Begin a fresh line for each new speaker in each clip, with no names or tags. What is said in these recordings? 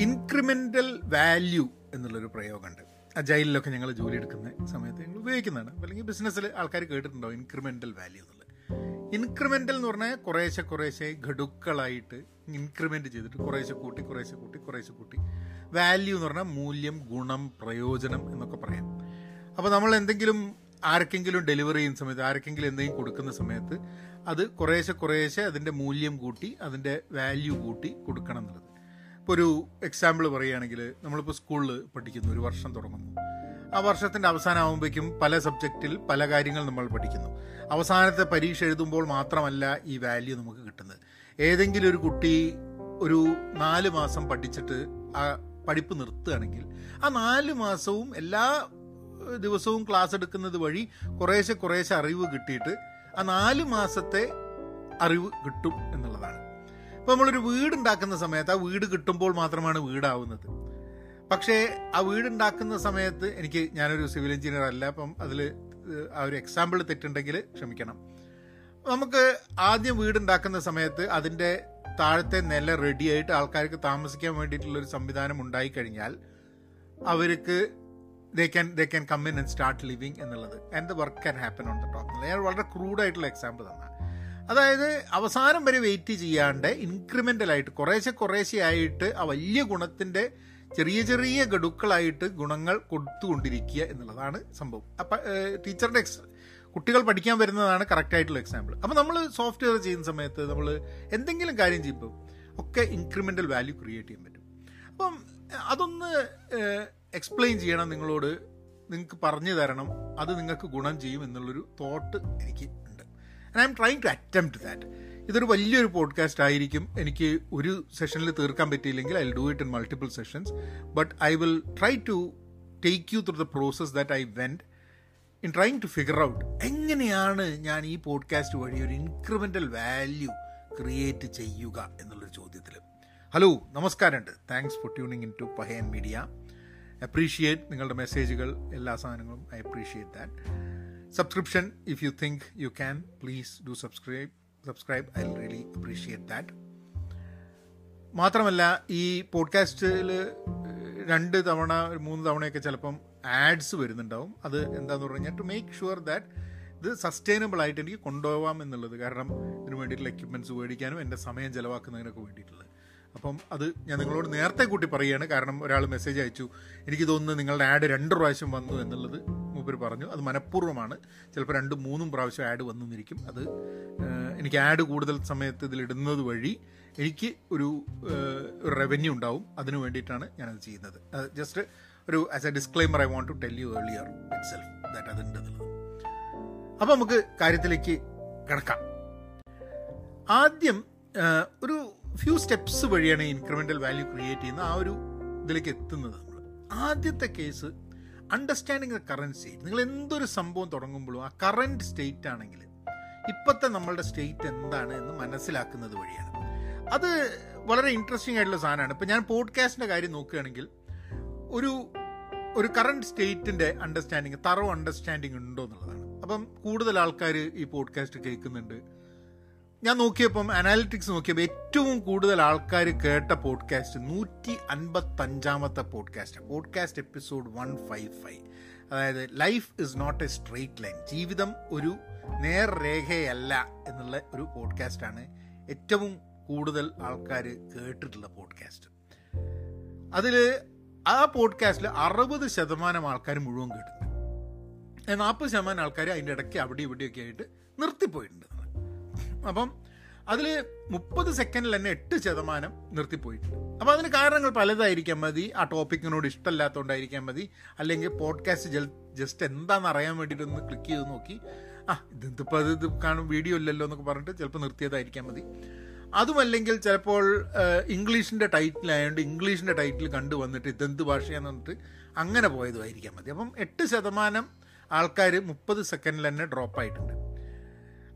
Incremental value എന്നുള്ളൊരു പ്രയോഗമുണ്ട്. ആ ജയിലിലൊക്കെ ഞങ്ങൾ ജോലി എടുക്കുന്ന സമയത്ത് ഞങ്ങൾ ഉപയോഗിക്കുന്നതാണ്. അല്ലെങ്കിൽ ബിസിനസ്സിൽ ആൾക്കാർ കേട്ടിട്ടുണ്ടോ ഇൻക്രിമെന്റൽ വാല്യൂ എന്നുള്ളത്? ഇൻക്രിമെന്റൽ എന്ന് പറഞ്ഞാൽ കുറേശ്ശെ കുറേശ്ശെ ഘടുക്കളായിട്ട് ഇൻക്രിമെന്റ് ചെയ്തിട്ട് കുറേശ്ശെ കൂട്ടി കുറേശ്ശെ കൂട്ടി കുറേശ്ശെ കൂട്ടി. വാല്യൂ എന്ന് പറഞ്ഞാൽ മൂല്യം ഗുണം പ്രയോജനം എന്നൊക്കെ പറയാം. അപ്പോൾ നമ്മൾ എന്തെങ്കിലും ആർക്കെങ്കിലും ഡെലിവറി ചെയ്യുന്ന സമയത്ത് ആർക്കെങ്കിലും എന്തെങ്കിലും കൊടുക്കുന്ന സമയത്ത് അത് കുറേശ്ശെ കുറേശ്ശെ അതിന്റെ മൂല്യം കൂട്ടി അതിന്റെ വാല്യൂ കൂട്ടി കൊടുക്കണം എന്നുള്ളത്. ഇപ്പോൾ ഒരു എക്സാമ്പിൾ പറയുകയാണെങ്കിൽ നമ്മളിപ്പോൾ സ്കൂളിൽ പഠിക്കുന്നു ഒരു വർഷം തുടങ്ങുന്നു. ആ വർഷത്തിന്റെ അവസാനമാകുമ്പോഴേക്കും പല സബ്ജക്റ്റിൽ പല കാര്യങ്ങൾ നമ്മൾ പഠിക്കുന്നു. അവസാനത്തെ പരീക്ഷ എഴുതുമ്പോൾ മാത്രമല്ല ഈ വാല്യൂ നമുക്ക് കിട്ടുന്നത്. ഏതെങ്കിലും ഒരു കുട്ടി ഒരു നാല് മാസം പഠിച്ചിട്ട് ആ പഠിപ്പ് നിർത്തുകയാണെങ്കിൽ ആ നാല് മാസവും എല്ലാ ദിവസവും ക്ലാസ് എടുക്കുന്നത് വഴി കുറേശ്ശെ കുറേശ്ശെ അറിവ് കിട്ടിയിട്ട് ആ നാല് മാസത്തെ അറിവ് കിട്ടും എന്നുള്ളതാണ്. ഇപ്പോൾ നമ്മളൊരു വീട് ഉണ്ടാക്കുന്ന സമയത്ത് ആ വീട് കിട്ടുമ്പോൾ മാത്രമാണ് വീടാവുന്നത്. പക്ഷേ ആ വീടുണ്ടാക്കുന്ന സമയത്ത് എനിക്ക് ഞാനൊരു സിവിൽ എഞ്ചിനീയർ അല്ല അപ്പം അതിൽ ആ ഒരു എക്സാമ്പിൾ തെറ്റുണ്ടെങ്കിൽ ക്ഷമിക്കണം. നമുക്ക് ആദ്യം വീടുണ്ടാക്കുന്ന സമയത്ത് അതിന്റെ താഴത്തെ നില റെഡിയായിട്ട് ആൾക്കാർക്ക് താമസിക്കാൻ വേണ്ടിയിട്ടുള്ളൊരു സംവിധാനം ഉണ്ടായി കഴിഞ്ഞാൽ അവർക്ക് they can they can come in and start living എന്നുള്ളത്. And the work can happen on the top ഞാൻ വളരെ ക്രൂഡായിട്ടുള്ള എക്സാമ്പിൾ തന്നെ. അതായത് അവസാനം വരെ വെയിറ്റ് ചെയ്യാണ്ട് ഇൻക്രിമെന്റൽ ആയിട്ട് കുറേശ്ശെ കുറേശ്ശെ ആയിട്ട് ആ വലിയ ഗുണത്തിന്റെ ചെറിയ ചെറിയ ഗഡുക്കളായിട്ട് ഗുണങ്ങൾ കൊടുത്തുകൊണ്ടിരിക്കുക എന്നുള്ളതാണ് സംഭവം. അപ്പം ടീച്ചറുടെ എക്സ് കുട്ടികൾ പഠിക്കാൻ വരുന്നതാണ് കറക്റ്റായിട്ടുള്ള എക്സാമ്പിൾ അപ്പോൾ നമ്മൾ സോഫ്റ്റ്വെയർ ചെയ്യുന്ന സമയത്ത് നമ്മൾ എന്തെങ്കിലും കാര്യം ചെയ്യുമ്പോൾ ഒക്കെ ഇൻക്രിമെന്റൽ വാല്യൂ ക്രിയേറ്റ് ചെയ്യാൻ പറ്റും. അപ്പം അതൊന്ന് എക്സ്പ്ലെയിൻ ചെയ്യണം നിങ്ങളോട്. നിങ്ങൾക്ക് പറഞ്ഞു തരണം. അത് നിങ്ങൾക്ക് ഗുണം ചെയ്യും എന്നുള്ളൊരു തോട്ട് എനിക്ക് ഉണ്ട് I am trying to attempt that ഇതൊരു വലിയൊരു പോഡ്കാസ്റ്റ് ആയിരിക്കും. എനിക്ക് ഒരു സെഷനിൽ തീർക്കാൻ പറ്റിയില്ലെങ്കിൽ I do it in multiple sessions but I will try to take you through the process that I went in trying to figure out എങ്ങനെയാണ് ഞാൻ ഈ പോഡ്കാസ്റ്റ് വഴി ഒരു ഇൻക്രിമെന്റൽ വാല്യൂ ക്രിയേറ്റ് ചെയ്യുക എന്നുള്ളൊരു ചോദ്യത്തിൽ. ഹലോ നമസ്കാരമുണ്ട്. Thanks for tuning in to Pahayan media appreciate നിങ്ങളുടെ മെസ്സേജുകൾ എല്ലാ സാധനങ്ങളും. I appreciate that subscription if you think you can please do subscribe subscribe I really appreciate that മാത്രമല്ല ഈ പോഡ്കാസ്റ്റിൽ രണ്ട് തവണ മൂന്ന് തവണയൊക്കെ ചിലപ്പം ആഡ്സ് വരുന്നുണ്ടാവും. അത് എന്താന്ന് പറഞ്ഞു കഴിഞ്ഞാൽ ടു മേക്ക് ഷുവർ ദാറ്റ് ഇത് സസ്റ്റൈനബിൾ ആയിട്ട് എനിക്ക് കൊണ്ടുപോകാം എന്നുള്ളത്. കാരണം ഇതിന് വേണ്ടിയിട്ടുള്ള എക്യുപ്മെന്റ്സ് മേടിക്കാനും എന്റെ സമയം ചിലവാക്കുന്നതിനൊക്കെ വേണ്ടിയിട്ടുള്ളത്. അപ്പം അത് ഞാൻ നിങ്ങളോട് നേരത്തെ കൂട്ടി പറയുകയാണ്. കാരണം ഒരാൾ മെസ്സേജ് അയച്ചു. എനിക്ക് തോന്നുന്നു നിങ്ങളുടെ ആഡ് രണ്ട് പ്രാവശ്യം വന്നു എന്നുള്ളത് മൂപ്പർ പറഞ്ഞു. അത് മനഃപൂർവമാണ്. ചിലപ്പോൾ രണ്ടും മൂന്നും പ്രാവശ്യം ആഡ് വന്നിരിക്കും. അത് എനിക്ക് ആഡ് കൂടുതൽ സമയത്ത് ഇതിലിടുന്നത് വഴി എനിക്ക് ഒരു റവന്യൂ ഉണ്ടാവും. അതിനു വേണ്ടിയിട്ടാണ് ഞാനത് ചെയ്യുന്നത്. ജസ്റ്റ് ഒരു as a disclaimer I want to tell you earlier itself that അതുണ്ട് അപ്പോൾ നമുക്ക് കാര്യത്തിലേക്ക് കിടക്കാം. ആദ്യം ഒരു ഫ്യൂ സ്റ്റെപ്സ് വഴിയാണ് ഇൻക്രിമെന്റൽ വാല്യൂ ക്രിയേറ്റ് ചെയ്യുന്ന ആ ഒരു ഇതിലേക്ക് എത്തുന്നത് നമ്മൾ. ആദ്യത്തെ case understanding the current state നിങ്ങൾ എന്തൊരു സംഭവം തുടങ്ങുമ്പോഴും ആ കറണ്ട് സ്റ്റേറ്റ് ആണെങ്കിൽ ഇപ്പോഴത്തെ നമ്മളുടെ സ്റ്റേറ്റ് എന്താണ് എന്ന് മനസ്സിലാക്കുന്നത് വഴിയാണ്. അത് വളരെ ഇൻട്രസ്റ്റിംഗ് ആയിട്ടുള്ള സാധനമാണ്. ഇപ്പം ഞാൻ പോഡ്കാസ്റ്റിന്റെ കാര്യം നോക്കുകയാണെങ്കിൽ ഒരു ഒരു കറണ്ട് സ്റ്റേറ്റിന്റെ അണ്ടർസ്റ്റാൻഡിങ് തറവ് അണ്ടർസ്റ്റാൻഡിങ് ഉണ്ടോ എന്നുള്ളതാണ്. അപ്പം കൂടുതൽ ആൾക്കാർ ഈ പോഡ്കാസ്റ്റ് കേൾക്കുന്നുണ്ട്. ഞാൻ നോക്കിയപ്പം അനാലിറ്റിക്സ് നോക്കിയപ്പോൾ ഏറ്റവും കൂടുതൽ ആൾക്കാർ കേട്ട പോഡ്കാസ്റ്റ് നൂറ്റി അൻപത്തഞ്ചാമത്തെ podcast. Podcast episode one five five. അതായത് life is not a straight line. ജീവിതം ഒരു നേർരേഖയല്ല എന്നുള്ള ഒരു പോഡ്കാസ്റ്റാണ് ഏറ്റവും കൂടുതൽ ആൾക്കാർ കേട്ടിട്ടുള്ള പോഡ്കാസ്റ്റ്. അതിൽ ആ പോഡ്കാസ്റ്റിൽ അറുപത് ശതമാനം ആൾക്കാർ മുഴുവൻ കേട്ടിട്ടുണ്ട്. നാൽപ്പത് ശതമാനം ആൾക്കാർ അതിന്റെ ഇടയ്ക്ക് അവിടെ ഇവിടെയൊക്കെ ആയിട്ട് നിർത്തിപ്പോയിട്ടുണ്ട്. അപ്പം അതിൽ മുപ്പത് സെക്കൻഡിൽ തന്നെ എട്ട് ശതമാനം നിർത്തിപ്പോയിട്ടുണ്ട്. അപ്പോൾ അതിന് കാരണങ്ങൾ പലതായിരിക്കാം. മതി ആ ടോപ്പിക്കിനോട് ഇഷ്ടമല്ലാത്തതുകൊണ്ടായിരിക്കാൻ മതി. അല്ലെങ്കിൽ പോഡ്കാസ്റ്റ് ജസ്റ്റ് എന്താണെന്ന് അറിയാൻ വേണ്ടിയിട്ടൊന്ന് ക്ലിക്ക് ചെയ്ത് നോക്കി. ആ ഇതിപ്പോൾ അത് ഇത് കാണും വീഡിയോ ഇല്ലല്ലോ എന്നൊക്കെ പറഞ്ഞിട്ട് ചിലപ്പോൾ നിർത്തിയതായിരിക്കാം മതി. അതുമല്ലെങ്കിൽ ചിലപ്പോൾ ഇംഗ്ലീഷിന്റെ ടൈറ്റിലായതുകൊണ്ട് ഇംഗ്ലീഷിന്റെ ടൈറ്റിൽ കണ്ടു വന്നിട്ട് ഇതെന്ത് ഭാഷയാന്ന് പറഞ്ഞിട്ട് അങ്ങനെ പോയതുമായിരിക്കാൻ മതി. അപ്പം എട്ട് ശതമാനം ആൾക്കാർ മുപ്പത് സെക്കൻഡിൽ തന്നെ ഡ്രോപ്പ് ആയിട്ടുണ്ട്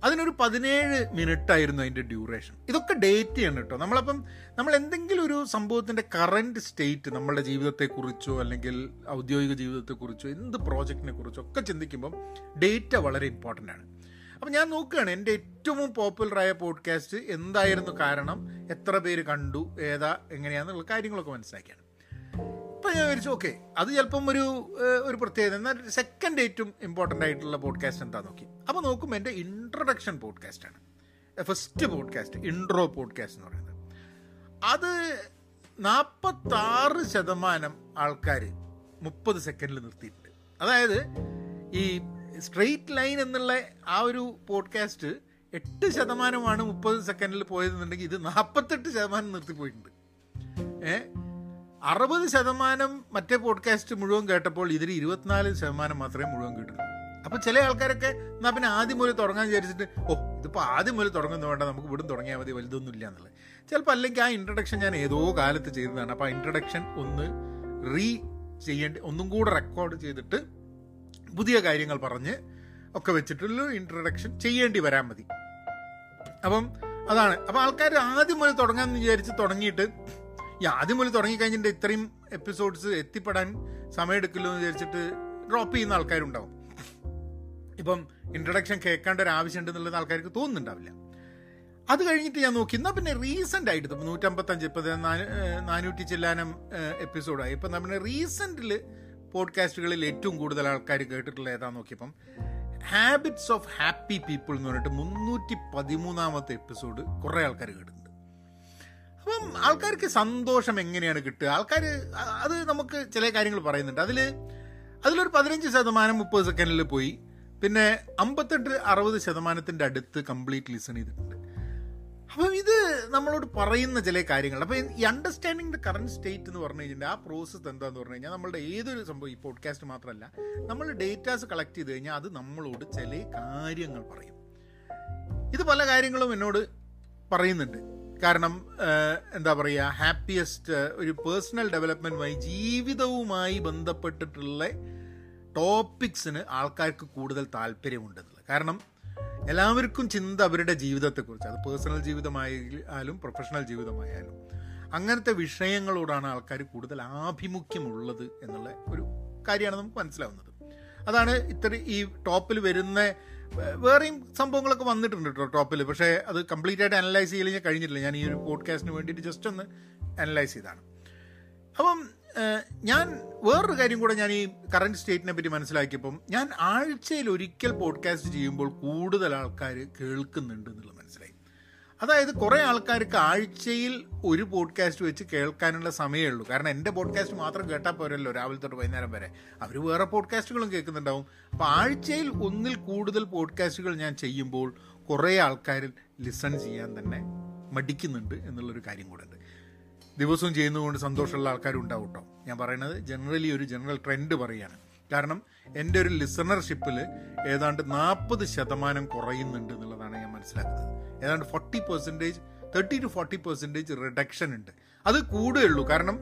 അതിനൊരു പതിനേഴ് മിനിറ്റ് ആയിരുന്നു അതിന്റെ ഡ്യൂറേഷൻ. ഇതൊക്കെ ഡേറ്റ് ചെയ്യണം കേട്ടോ. നമ്മളപ്പം നമ്മൾ എന്തെങ്കിലും ഒരു സംഭവത്തിന്റെ കറന്റ് സ്റ്റേറ്റ് നമ്മളുടെ ജീവിതത്തെക്കുറിച്ചോ അല്ലെങ്കിൽ ഔദ്യോഗിക ജീവിതത്തെക്കുറിച്ചോ എന്ത് പ്രോജക്റ്റിനെ കുറിച്ചോ ഒക്കെ ചിന്തിക്കുമ്പം ഡേറ്റ വളരെ ഇമ്പോർട്ടന്റ് ആണ്. അപ്പം ഞാൻ നോക്കുകയാണ് എന്റെ ഏറ്റവും പോപ്പുലറായ പോഡ്കാസ്റ്റ് എന്തായിരുന്നു കാരണം എത്ര പേര് കണ്ടു ഏതാ എങ്ങനെയാണെന്നുള്ള കാര്യങ്ങളൊക്കെ മനസ്സിലാക്കിയാണ്. ഇപ്പം ഞാൻ വിചാരിച്ചു ഓക്കെ അത് ചിലപ്പം ഒരു ഒരു പ്രത്യേകത. എന്നാൽ സെക്കൻഡ് ഏറ്റവും ഇമ്പോർട്ടന്റ് ആയിട്ടുള്ള പോഡ്കാസ്റ്റ് എന്താ നോക്കി. അപ്പോൾ നോക്കുമ്പോൾ എന്റെ ഇൻട്രൊഡക്ഷൻ പോഡ്കാസ്റ്റാണ് ഫസ്റ്റ് പോഡ്കാസ്റ്റ് ഇൻട്രോ പോഡ്കാസ്റ്റ് എന്ന് പറയുന്നത്. അത് നാൽപ്പത്താറ് ശതമാനം ആൾക്കാർ മുപ്പത് സെക്കൻഡിൽ നിർത്തിയിട്ടുണ്ട്. അതായത് ഈ സ്ട്രെയിറ്റ് ലൈൻ എന്നുള്ള ആ ഒരു പോഡ്കാസ്റ്റ് എട്ട് ശതമാനമാണ് മുപ്പത് സെക്കൻഡിൽ പോയതെന്നുണ്ടെങ്കിൽ ഇത് നാൽപ്പത്തെട്ട് ശതമാനം നിർത്തിപ്പോയിട്ടുണ്ട്. ഏ? അറുപത് ശതമാനം മറ്റേ പോഡ്കാസ്റ്റ് മുഴുവൻ കേട്ടപ്പോൾ ഇതിൽ ഇരുപത്തിനാല് ശതമാനം മാത്രമേ മുഴുവൻ കേട്ടുള്ളൂ അപ്പോൾ ചില ആൾക്കാരൊക്കെ എന്നാൽ പിന്നെ ആദ്യം മുതൽ തുടങ്ങാൻ വിചാരിച്ചിട്ട് ഓ ഇതിപ്പോൾ ആദ്യം മുതൽ തുടങ്ങുന്ന വേണ്ട നമുക്ക് ഇവിടും തുടങ്ങിയാൽ മതി വലുതൊന്നും ഇല്ല എന്നുള്ളത്. ചിലപ്പോൾ അല്ലെങ്കിൽ ആ ഇൻട്രഡക്ഷൻ ഞാൻ ഏതോ കാലത്ത് ചെയ്തതാണ്. അപ്പോൾ ആ ഇൻട്രഡക്ഷൻ ഒന്ന് റീ ചെയ്യേണ്ടി ഒന്നും കൂടെ റെക്കോർഡ് ചെയ്തിട്ട് പുതിയ കാര്യങ്ങൾ പറഞ്ഞ് ഒക്കെ വെച്ചിട്ടുള്ള ഇൻട്രഡക്ഷൻ ചെയ്യേണ്ടി വരാൻ മതി. അപ്പം അതാണ്. അപ്പം ആൾക്കാർ ആദ്യം മുതൽ തുടങ്ങാമെന്ന് വിചാരിച്ച് തുടങ്ങിയിട്ട് ഈ ആദ്യം മുതൽ തുടങ്ങിക്കഴിഞ്ഞിട്ട് ഇത്രയും എപ്പിസോഡ്സ് എത്തിപ്പെടാൻ സമയമെടുക്കില്ലോ എന്ന് വിചാരിച്ചിട്ട് ഡ്രോപ്പ് ചെയ്യുന്ന ആൾക്കാരുണ്ടാവും. ഇപ്പം ഇൻട്രഡക്ഷൻ കേൾക്കേണ്ട ഒരു ആവശ്യമുണ്ട് എന്നുള്ളത് ആൾക്കാർക്ക് തോന്നുന്നുണ്ടാവില്ല. അത് കഴിഞ്ഞിട്ട് ഞാൻ നോക്കി എന്നാൽ പിന്നെ റീസെന്റ് ആയിട്ട് ഇപ്പം നൂറ്റമ്പത്തഞ്ച് ഇപ്പം നാനൂറ്റി ചില്ലാനം എപ്പിസോഡായി ഇപ്പം നമ്മുടെ റീസെന്റിൽ പോഡ്കാസ്റ്റുകളിൽ ഏറ്റവും കൂടുതൽ ആൾക്കാർ കേട്ടിട്ടുള്ള ഏതാന്ന് നോക്കിയപ്പം ഹാബിറ്റ്സ് ഓഫ് ഹാപ്പി പീപ്പിൾ എന്ന് പറഞ്ഞിട്ട് മുന്നൂറ്റി പതിമൂന്നാമത്തെ എപ്പിസോഡ് കുറേ ആൾക്കാർ കേട്ടിട്ടുണ്ട്. അപ്പം ആൾക്കാർക്ക് സന്തോഷം എങ്ങനെയാണ് കിട്ടുക? ആൾക്കാർ അത് നമുക്ക് ചില കാര്യങ്ങൾ പറയുന്നുണ്ട്. അതിൽ അതിലൊരു പതിനഞ്ച് ശതമാനം മുപ്പത് സെക്കൻഡിൽ പോയി. പിന്നെ അമ്പത്തെട്ട് അറുപത് ശതമാനത്തിന്റെ അടുത്ത് കംപ്ലീറ്റ് ലിസൺ ചെയ്തിട്ടുണ്ട്. അപ്പം ഇത് നമ്മളോട് പറയുന്ന ചില കാര്യങ്ങൾ. അപ്പം ഈ അണ്ടർസ്റ്റാൻഡിങ് ദ കറണ്ട് സ്റ്റേറ്റ് എന്ന് പറഞ്ഞു കഴിഞ്ഞാൽ ആ പ്രോസസ്സ് എന്താന്ന് പറഞ്ഞു കഴിഞ്ഞാൽ നമ്മളുടെ ഏതൊരു സംഭവം ഈ പോഡ്കാസ്റ്റ് മാത്രമല്ല നമ്മൾ ഡേറ്റാസ് കളക്ട് ചെയ്ത് കഴിഞ്ഞാൽ അത് നമ്മളോട് ചില കാര്യങ്ങൾ പറയും. ഇത് പല കാര്യങ്ങളും എന്നോട് പറയുന്നുണ്ട്. കാരണം എന്താ പറയുക ഹാപ്പിയസ്റ്റ് ഒരു പേഴ്സണൽ ഡെവലപ്മെന്റുമായി ജീവിതവുമായി ബന്ധപ്പെട്ടിട്ടുള്ള ടോപ്പിക്സിന് ആൾക്കാർക്ക് കൂടുതൽ താല്പര്യമുണ്ടെന്നുള്ളത്. കാരണം എല്ലാവർക്കും ചിന്ത അവരുടെ ജീവിതത്തെക്കുറിച്ച് അത് പേഴ്സണൽ ജീവിതമായാലും പ്രൊഫഷണൽ ജീവിതമായാലും. അങ്ങനത്തെ വിഷയങ്ങളോടാണ് ആൾക്കാർ കൂടുതൽ ആഭിമുഖ്യമുള്ളത് എന്നുള്ള ഒരു കാര്യമാണ് നമുക്ക് മനസ്സിലാവുന്നത്. അതാണ് ഇത്ര ഈ ടോപ്പിൽ വരുന്ന വേറെയും സംഭവങ്ങളൊക്കെ വന്നിട്ടുണ്ട് കേട്ടോ ടോപ്പിൽ പക്ഷേ അത് കംപ്ലീറ്റ് ആയിട്ട് അനലൈസ് ചെയ്യൽ ഞാൻ കഴിഞ്ഞിട്ടില്ല. ഞാൻ ഈ ഒരു പോഡ്കാസ്റ്റിന് വേണ്ടിയിട്ട് ജസ്റ്റ് ഒന്ന് അനലൈസ് ചെയ്താണ്. അപ്പം ഞാൻ വേറൊരു കാര്യം കൂടെ ഞാൻ ഈ കറണ്ട് സ്റ്റേറ്റിനെ പറ്റി മനസ്സിലാക്കിയപ്പം ഞാൻ ആഴ്ചയിൽ ഒരിക്കൽ പോഡ്കാസ്റ്റ് ചെയ്യുമ്പോൾ കൂടുതൽ ആൾക്കാർ കേൾക്കുന്നുണ്ട് എന്നുള്ളത് അതായത് കുറേ ആൾക്കാർക്ക് ആഴ്ചയിൽ ഒരു പോഡ്കാസ്റ്റ് വെച്ച് കേൾക്കാനുള്ള സമയമേ ഉള്ളൂ. കാരണം എന്റെ പോഡ്കാസ്റ്റ് മാത്രം കേട്ടാൽ പോരല്ലോ രാവിലെ തൊട്ട് വൈകുന്നേരം വരെ. അവർ വേറെ പോഡ്കാസ്റ്റുകളും കേൾക്കുന്നുണ്ടാവും. അപ്പോൾ ആഴ്ചയിൽ ഒന്നിൽ കൂടുതൽ പോഡ്കാസ്റ്റുകൾ ഞാൻ ചെയ്യുമ്പോൾ കുറേ ആൾക്കാർ ലിസൺ ചെയ്യാൻ തന്നെ മടിക്കുന്നുണ്ട് എന്നുള്ളൊരു കാര്യം കൂടെ ഉണ്ട്. ദിവസവും ചെയ്യുന്നതുകൊണ്ട് സന്തോഷമുള്ള ആൾക്കാരും ഉണ്ടാവും കേട്ടോ ഞാൻ പറയുന്നത് ജനറലി ഒരു ജനറൽ ട്രെൻഡ് പറയുകയാണ്. കാരണം എന്റെ ഒരു ലിസണർഷിപ്പിൽ ഏതാണ്ട് നാൽപ്പത് ശതമാനം കുറയുന്നുണ്ട് എന്നുള്ളതാണ് ഞാൻ മനസ്സിലാക്കുന്നത്. ഏതാണ്ട് forty percentage thirty to forty percentage reduction ഉണ്ട്. അത് കൂടുകയുള്ളൂ കാരണം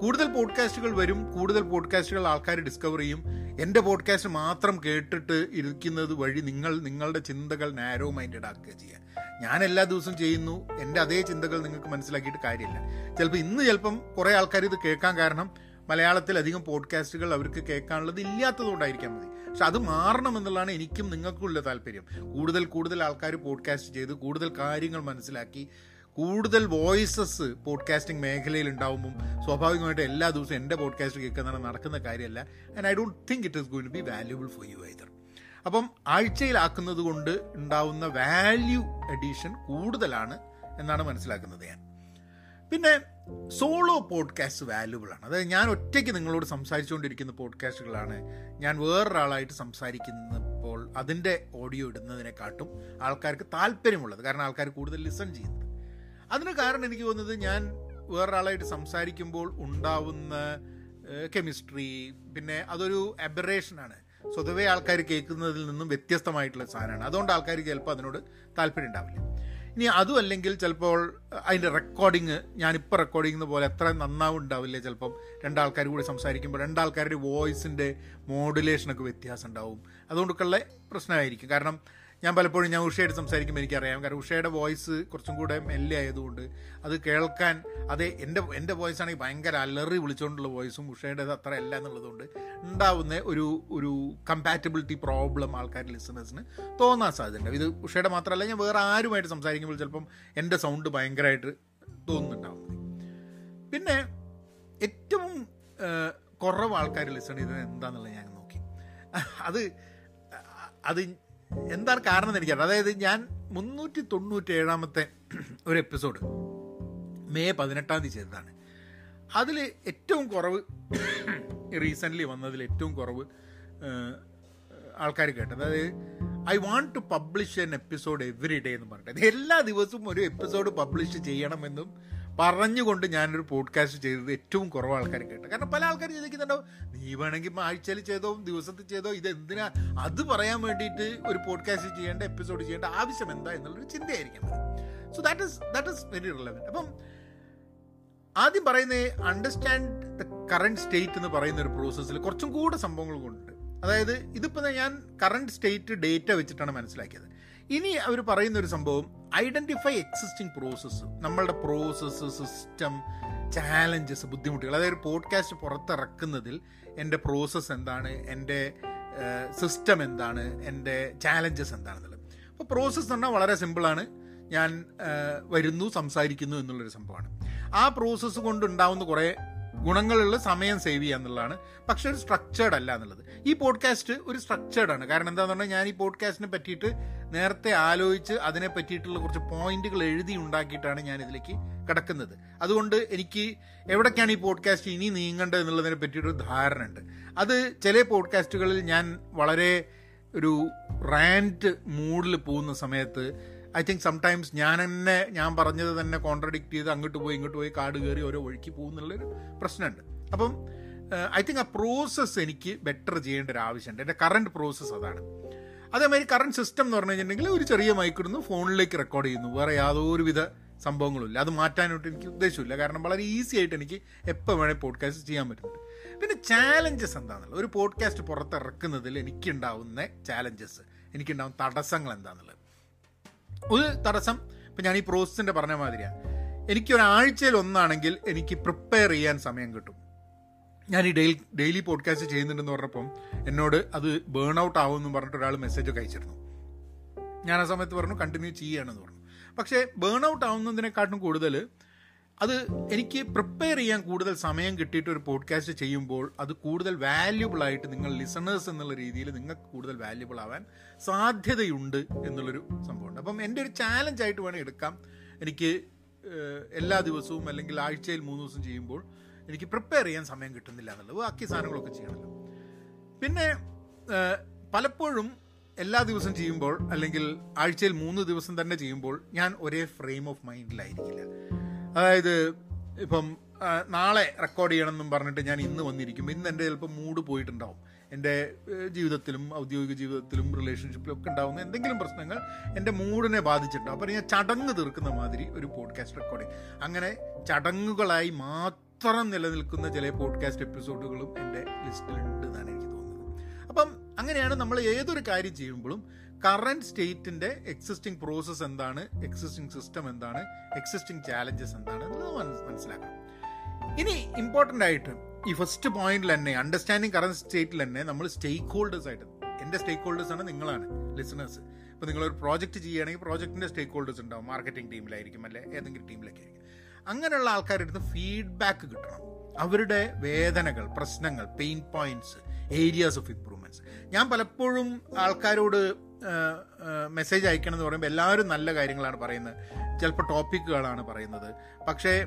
കൂടുതൽ പോഡ്കാസ്റ്റുകൾ വരും കൂടുതൽ പോഡ്കാസ്റ്റുകൾ ആൾക്കാർ ഡിസ്കവർ ചെയ്യും. എന്റെ പോഡ്കാസ്റ്റ് മാത്രം കേട്ടിട്ട് ഇരിക്കുന്നത് വഴി നിങ്ങൾ നിങ്ങളുടെ ചിന്തകൾ നാരോ മൈൻഡഡ് ആക്കുക ചെയ്യുക ഞാൻ എല്ലാ ദിവസവും ചെയ്യുന്നു. എന്റെ അതേ ചിന്തകൾ നിങ്ങൾക്ക് മനസ്സിലാക്കിയിട്ട് കാര്യമില്ല. ചിലപ്പോൾ ഇന്ന് ചിലപ്പം കുറേ ആൾക്കാർ ഇത് കേൾക്കാൻ കാരണം മലയാളത്തിൽ അധികം പോഡ്കാസ്റ്റുകൾ അവർക്ക് കേൾക്കാനുള്ളത് ഇല്ലാത്തതുകൊണ്ടായിരിക്കാം മതി. പക്ഷെ അത് മാറണം എന്നുള്ളതാണ് എനിക്കും നിങ്ങൾക്കും ഉള്ള താല്പര്യം. കൂടുതൽ കൂടുതൽ ആൾക്കാർ പോഡ്കാസ്റ്റ് ചെയ്ത് കൂടുതൽ കാര്യങ്ങൾ മനസ്സിലാക്കി കൂടുതൽ വോയിസസ് പോഡ്കാസ്റ്റിംഗ് മേഖലയിൽ ഉണ്ടാവുമ്പം സ്വാഭാവികമായിട്ട് എല്ലാ ദിവസവും എന്റെ പോഡ്കാസ്റ്റ് കേൾക്കുന്നതാണ് നടക്കുന്ന കാര്യമല്ല. And I don't think it is going be valuable for you either അപ്പം ആഴ്ചയിലാക്കുന്നത് കൊണ്ട് ഉണ്ടാവുന്ന വാല്യൂ എഡീഷൻ കൂടുതലാണ് എന്നാണ് മനസ്സിലാക്കുന്നത് ഞാൻ. പിന്നെ സോളോ പോഡ്കാസ്റ്റ് വാല്യുബിൾ ആണ്. അതായത് ഞാൻ ഒറ്റയ്ക്ക് നിങ്ങളോട് സംസാരിച്ചുകൊണ്ടിരിക്കുന്ന പോഡ്കാസ്റ്റുകളാണ് ഞാൻ വേറൊരാളായിട്ട് സംസാരിക്കുന്നപ്പോൾ അതിന്റെ ഓഡിയോ ഇടുന്നതിനെക്കാട്ടും ആൾക്കാർക്ക് താല്പര്യമുള്ളത്. കാരണം ആൾക്കാർ കൂടുതൽ ലിസൺ ചെയ്യുന്നത്. അതിന് കാരണം എനിക്ക് തോന്നുന്നത് ഞാൻ വേറൊരാളായിട്ട് സംസാരിക്കുമ്പോൾ ഉണ്ടാവുന്ന കെമിസ്ട്രി പിന്നെ അതൊരു അബറേഷനാണ് സ്വതവേ ആൾക്കാർ കേൾക്കുന്നതിൽ നിന്നും വ്യത്യസ്തമായിട്ടുള്ള സാധനമാണ്. അതുകൊണ്ട് ആൾക്കാർ ചിലപ്പോൾ അതിനോട് താല്പര്യം ഉണ്ടാവില്ല. ഇനി അതും അല്ലെങ്കിൽ ചിലപ്പോൾ അതിന്റെ റെക്കോർഡിങ് ഞാനിപ്പോൾ റെക്കോർഡിംഗ് പോലെ എത്ര നന്നാവും ഉണ്ടാവില്ല ചിലപ്പം? രണ്ടാൾക്കാർ കൂടി സംസാരിക്കുമ്പോൾ രണ്ടാൾക്കാരുടെ വോയിസിന്റെ മോഡുലേഷനൊക്കെ വ്യത്യാസം ഉണ്ടാവും അതുകൊണ്ടൊക്കെയുള്ള പ്രശ്നമായിരിക്കും. കാരണം ഞാൻ പലപ്പോഴും ഞാൻ ഉഷയായിട്ട് സംസാരിക്കുമ്പോൾ എനിക്കറിയാം. കാരണം ഉഷയുടെ വോയിസ് കുറച്ചും കൂടെ മെല്ലെ ആയതുകൊണ്ട് അത് കേൾക്കാൻ അത് എന്റെ എന്റെ വോയിസ് ആണെങ്കിൽ ഭയങ്കര അലറി വിളിച്ചുകൊണ്ടുള്ള വോയിസും ഉഷയുടെ അത്ര അല്ല എന്നുള്ളതുകൊണ്ട് ഉണ്ടാവുന്ന ഒരു ഒരു കമ്പാറ്റബിലിറ്റി പ്രോബ്ലം ആൾക്കാർ ലിസണേഴ്സിന് തോന്നാൻ സാധ്യതയുണ്ട്. ഇത് ഉഷയുടെ മാത്രമല്ല ഞാൻ വേറെ ആരുമായിട്ട് സംസാരിക്കുമ്പോൾ ചിലപ്പം എന്റെ സൗണ്ട് ഭയങ്കരമായിട്ട് തോന്നുന്നുണ്ടാവും. പിന്നെ ഏറ്റവും കുറവ് ആൾക്കാർ ലിസൺ ചെയ്തത് എന്താണെന്നുള്ളത് ഞാൻ നോക്കി. അത് അത് എന്താണ് കാരണം എന്ന് എനിക്കറിയാം അതായത് ഞാൻ മുന്നൂറ്റി തൊണ്ണൂറ്റി ഏഴാമത്തെ ഒരു എപ്പിസോഡ് മെയ് പതിനെട്ടാം തീയതി ചെയ്തതാണ്. അതിൽ ഏറ്റവും കുറവ് റീസെന്റ്ലി വന്നതിൽ ഏറ്റവും കുറവ് ആൾക്കാർ കേട്ടത്. അതായത് I want to publish an episode every day എന്ന് പറഞ്ഞിട്ട്. എല്ലാ ദിവസവും ഒരു എപ്പിസോഡ് പബ്ലിഷ് ചെയ്യണമെന്നും പറഞ്ഞുകൊണ്ട് ഞാനൊരു പോഡ്കാസ്റ്റ് ചെയ്തത് ഏറ്റവും കുറവ് ആൾക്കാർ കേട്ടു. കാരണം പല ആൾക്കാർ ചിന്തിക്കുന്നുണ്ടാവും നീ വേണമെങ്കിൽ ആഴ്ചയിൽ ചെയ്തോ ദിവസത്തിൽ ചെയ്തോ ഇത് എന്തിനാ അത് പറയാൻ വേണ്ടിയിട്ട് ഒരു പോഡ്കാസ്റ്റ് ചെയ്യേണ്ട എപ്പിസോഡ് ചെയ്യേണ്ട ആവശ്യം എന്താ എന്നുള്ളൊരു ചിന്തയായിരിക്കും. So that is that is very relevant അപ്പം ആദ്യം പറയുന്നത് അണ്ടർസ്റ്റാൻഡ് ദ കറണ്ട് സ്റ്റേറ്റ് എന്ന് പറയുന്ന ഒരു പ്രോസസ്സിൽ കുറച്ചും കൂടെ സംഭവങ്ങൾ കൊണ്ടുണ്ട് അതായത് ഇതിപ്പോൾ ഞാൻ കറണ്ട് സ്റ്റേറ്റ് ഡേറ്റ വെച്ചിട്ടാണ് മനസ്സിലാക്കിയത്. ഇനി അവർ പറയുന്ന ഒരു സംഭവം ഐഡന്റിഫൈ എക്സിസ്റ്റിംഗ് പ്രോസസ്സ് നമ്മളുടെ പ്രോസസ്സ് സിസ്റ്റം ചാലഞ്ചസ് ബുദ്ധിമുട്ടുകൾ. അതായത് ഒരു പോഡ്കാസ്റ്റ് പുറത്തിറക്കുന്നതിൽ എന്റെ പ്രോസസ്സ് എന്താണ് എന്റെ സിസ്റ്റം എന്താണ് എന്റെ ചാലഞ്ചസ് എന്താണെന്നുള്ളത്. അപ്പോൾ പ്രോസസ്സ് എന്ന് പറഞ്ഞാൽ വളരെ സിമ്പിളാണ് ഞാൻ വരുന്നു സംസാരിക്കുന്നു എന്നുള്ളൊരു സംഭവമാണ്. ആ പ്രോസസ്സ് കൊണ്ടുണ്ടാവുന്ന കുറേ ഗുണങ്ങളുള്ള സമയം സേവ് ചെയ്യുക എന്നുള്ളതാണ്. പക്ഷെ ഒരു സ്ട്രക്ചേർഡ് അല്ല എന്നുള്ളത്. ഈ പോഡ്കാസ്റ്റ് ഒരു സ്ട്രക്ചേർഡ് ആണ്. കാരണം എന്താണെന്ന് പറഞ്ഞാൽ ഞാൻ ഈ പോഡ്കാസ്റ്റിനെ പറ്റിയിട്ട് നേരത്തെ ആലോചിച്ച് അതിനെ പറ്റിയിട്ടുള്ള കുറച്ച് പോയിന്റുകൾ എഴുതി ഉണ്ടാക്കിയിട്ടാണ് ഞാൻ ഇതിലേക്ക് കിടക്കുന്നത്. അതുകൊണ്ട് എനിക്ക് എവിടേക്കാണ് ഈ പോഡ്കാസ്റ്റ് ഇനി നീങ്ങേണ്ടത് എന്നുള്ളതിനെ പറ്റിയിട്ടൊരു ധാരണ ഉണ്ട് അത് ചില പോഡ്കാസ്റ്റുകളിൽ ഞാൻ വളരെ ഒരു റാന്റ് മൂഡിൽ പോകുന്ന സമയത്ത് ഐ തിങ്ക് സംടൈംസ് ഞാൻ തന്നെ ഞാൻ പറഞ്ഞത് തന്നെ കോൺട്രഡിക്റ്റ് ചെയ്ത് അങ്ങോട്ട് പോയി ഇങ്ങോട്ട് പോയി കാട് കയറി ഓരോ ഒഴുക്കി പോകുന്നുള്ളൊരു പ്രശ്നമുണ്ട് അപ്പം ഐ തിങ്ക് ആ പ്രോസസ്സ് എനിക്ക് ബെറ്റർ ചെയ്യേണ്ട ഒരു ആവശ്യമുണ്ട് എന്റെ കറണ്ട് പ്രോസസ്സ് അതാണ്. അതേമാതിരി കറണ്ട് സിസ്റ്റം എന്ന് പറഞ്ഞു കഴിഞ്ഞിട്ടുണ്ടെങ്കിൽ ഒരു ചെറിയ മൈക്കിടുന്നു ഫോണിലേക്ക് റെക്കോർഡ് ചെയ്യുന്നു. വേറെ യാതൊരുവിധ സംഭവങ്ങളുമില്ല. അത് മാറ്റാനായിട്ട് എനിക്ക് ഉദ്ദേശമില്ല കാരണം വളരെ ഈസി ആയിട്ട് എനിക്ക് എപ്പോൾ വേണേൽ പോഡ്കാസ്റ്റ് ചെയ്യാൻ പറ്റുന്നുണ്ട്. പിന്നെ ചാലഞ്ചസ് എന്താണെന്നുള്ളത് ഒരു പോഡ്കാസ്റ്റ് പുറത്തിറക്കുന്നതിൽ എനിക്കുണ്ടാവുന്ന ചാലഞ്ചസ് എനിക്കുണ്ടാവുന്ന തടസ്സങ്ങൾ എന്താണെന്നുള്ളത് ഒരു തടസ്സം. ഇപ്പം ഞാൻ ഈ പ്രോസസ്സിന്റെ പറഞ്ഞ മാതിരിയാണ് എനിക്കൊരാഴ്ചയിൽ ഒന്നാണെങ്കിൽ എനിക്ക് പ്രിപ്പയർ ചെയ്യാൻ സമയം കിട്ടും. ഞാൻ ഈ ഡെയിലി ഡെയിലി പോഡ്കാസ്റ്റ് ചെയ്യുന്നുണ്ടെന്ന് പറഞ്ഞപ്പം എന്നോട് അത് ബേൺ ഔട്ട് ആവുമെന്ന് പറഞ്ഞിട്ട് ഒരാൾ മെസ്സേജൊക്കെ അയച്ചിരുന്നു. ഞാൻ ആ സമയത്ത് പറഞ്ഞു കണ്ടിന്യൂ ചെയ്യുകയാണെന്ന് പറഞ്ഞു. പക്ഷേ ബേൺ ഔട്ട് ആവുന്നതിനെക്കാട്ടും കൂടുതൽ അത് എനിക്ക് പ്രിപ്പയർ ചെയ്യാൻ കൂടുതൽ സമയം കിട്ടിയിട്ട് ഒരു പോഡ്കാസ്റ്റ് ചെയ്യുമ്പോൾ അത് കൂടുതൽ വാല്യുബിൾ ആയിട്ട് നിങ്ങൾ ലിസണേഴ്സ് എന്നുള്ള രീതിയിൽ നിങ്ങൾക്ക് കൂടുതൽ വാല്യുബിൾ ആവാൻ സാധ്യതയുണ്ട് എന്നുള്ളൊരു സംഭവമുണ്ട്. അപ്പം എന്റെ ഒരു ചാലഞ്ച് ആയിട്ട് വേണം എടുക്കാം. എനിക്ക് എല്ലാ ദിവസവും അല്ലെങ്കിൽ ആഴ്ചയിൽ മൂന്ന് ദിവസം ചെയ്യുമ്പോൾ എനിക്ക് പ്രിപ്പയർ ചെയ്യാൻ സമയം കിട്ടുന്നില്ല എന്നുള്ളത്. ബാക്കി സാധനങ്ങളൊക്കെ ചെയ്യണമല്ലോ. പിന്നെ പലപ്പോഴും എല്ലാ ദിവസം ചെയ്യുമ്പോൾ അല്ലെങ്കിൽ ആഴ്ചയിൽ മൂന്ന് ദിവസം തന്നെ ചെയ്യുമ്പോൾ ഞാൻ ഒരേ ഫ്രെയിം ഓഫ് മൈൻഡിലായിരിക്കില്ല അതായത് ഇപ്പം നാളെ റെക്കോർഡ് ചെയ്യണമെന്നും പറഞ്ഞിട്ട് ഞാൻ ഇന്ന് വന്നിരിക്കും ഇന്ന് എന്റെ ചിലപ്പോൾ മൂഡ് പോയിട്ടുണ്ടാവും. എന്റെ ജീവിതത്തിലും ഔദ്യോഗിക ജീവിതത്തിലും റിലേഷൻഷിപ്പിലും ഒക്കെ ഉണ്ടാകുന്ന എന്തെങ്കിലും പ്രശ്നങ്ങൾ എന്റെ മൂഡിനെ ബാധിച്ചിട്ടുണ്ടാവും. അപ്പോൾ ഞാൻ ചടങ്ങ് തീർക്കുന്ന മാതിരി ഒരു പോഡ്കാസ്റ്റ് റെക്കോർഡിങ് അങ്ങനെ ചടങ്ങുകളായി മാത്രം നിലനിൽക്കുന്ന ചില പോഡ്കാസ്റ്റ് എപ്പിസോഡുകളും എന്റെ ലിസ്റ്റിലുണ്ട് എന്നാണ് എനിക്ക് തോന്നുന്നത്. അപ്പം അങ്ങനെയാണ് നമ്മൾ ഏതൊരു കാര്യം ചെയ്യുമ്പോഴും കറണ്ട് സ്റ്റേറ്റിന്റെ എക്സിസ്റ്റിംഗ് പ്രോസസ്സ് എന്താണ്? എക്സിസ്റ്റിംഗ് സിസ്റ്റം എന്താണ്? എക്സിസ്റ്റിംഗ് ചാലഞ്ചസ് എന്താണ്? എന്നുള്ളത് മനസ്സിലാക്കണം ഇനി ഇമ്പോർട്ടന്റ് ആയിട്ട് ഈ ഫസ്റ്റ് പോയിന്റിൽ തന്നെ അണ്ടർസ്റ്റാൻഡിങ് കറന്റ് സ്റ്റേറ്റിൽ തന്നെ നമ്മൾ സ്റ്റേക്ക് ഹോൾഡേഴ്സ് ആയിട്ട് എന്റെ സ്റ്റേക്ക് ഹോൾഡേഴ്സ് ആണ് നിങ്ങളാണ് ലിസണേഴ്സ് ഇപ്പോൾ നിങ്ങളൊരു പ്രോജക്റ്റ് ചെയ്യുകയാണെങ്കിൽ പ്രോജക്റ്റിന്റെ സ്റ്റേക്ക് ഹോൾഡേഴ്സ് ഉണ്ടാവും. മാർക്കറ്റിംഗ് ടീമിലായിരിക്കും അല്ലെ? ഏതെങ്കിലും ടീമിലൊക്കെ ആയിരിക്കും. അങ്ങനെയുള്ള ആൾക്കാരുടെ അടുത്ത് ഫീഡ്ബാക്ക് കിട്ടണം. അവരുടെ വേദനകൾ പ്രശ്നങ്ങൾ pain points areas of improvements ഞാൻ പലപ്പോഴും ആൾക്കാരോട് മെസ്സേജ് അയക്കണം എന്ന് പറയുമ്പോൾ എല്ലാവരും നല്ല കാര്യങ്ങളാണ് പറയുന്നത്. ചിലപ്പോൾ ടോപ്പിക്കുകളാണ് പറയുന്നത്. പക്ഷേ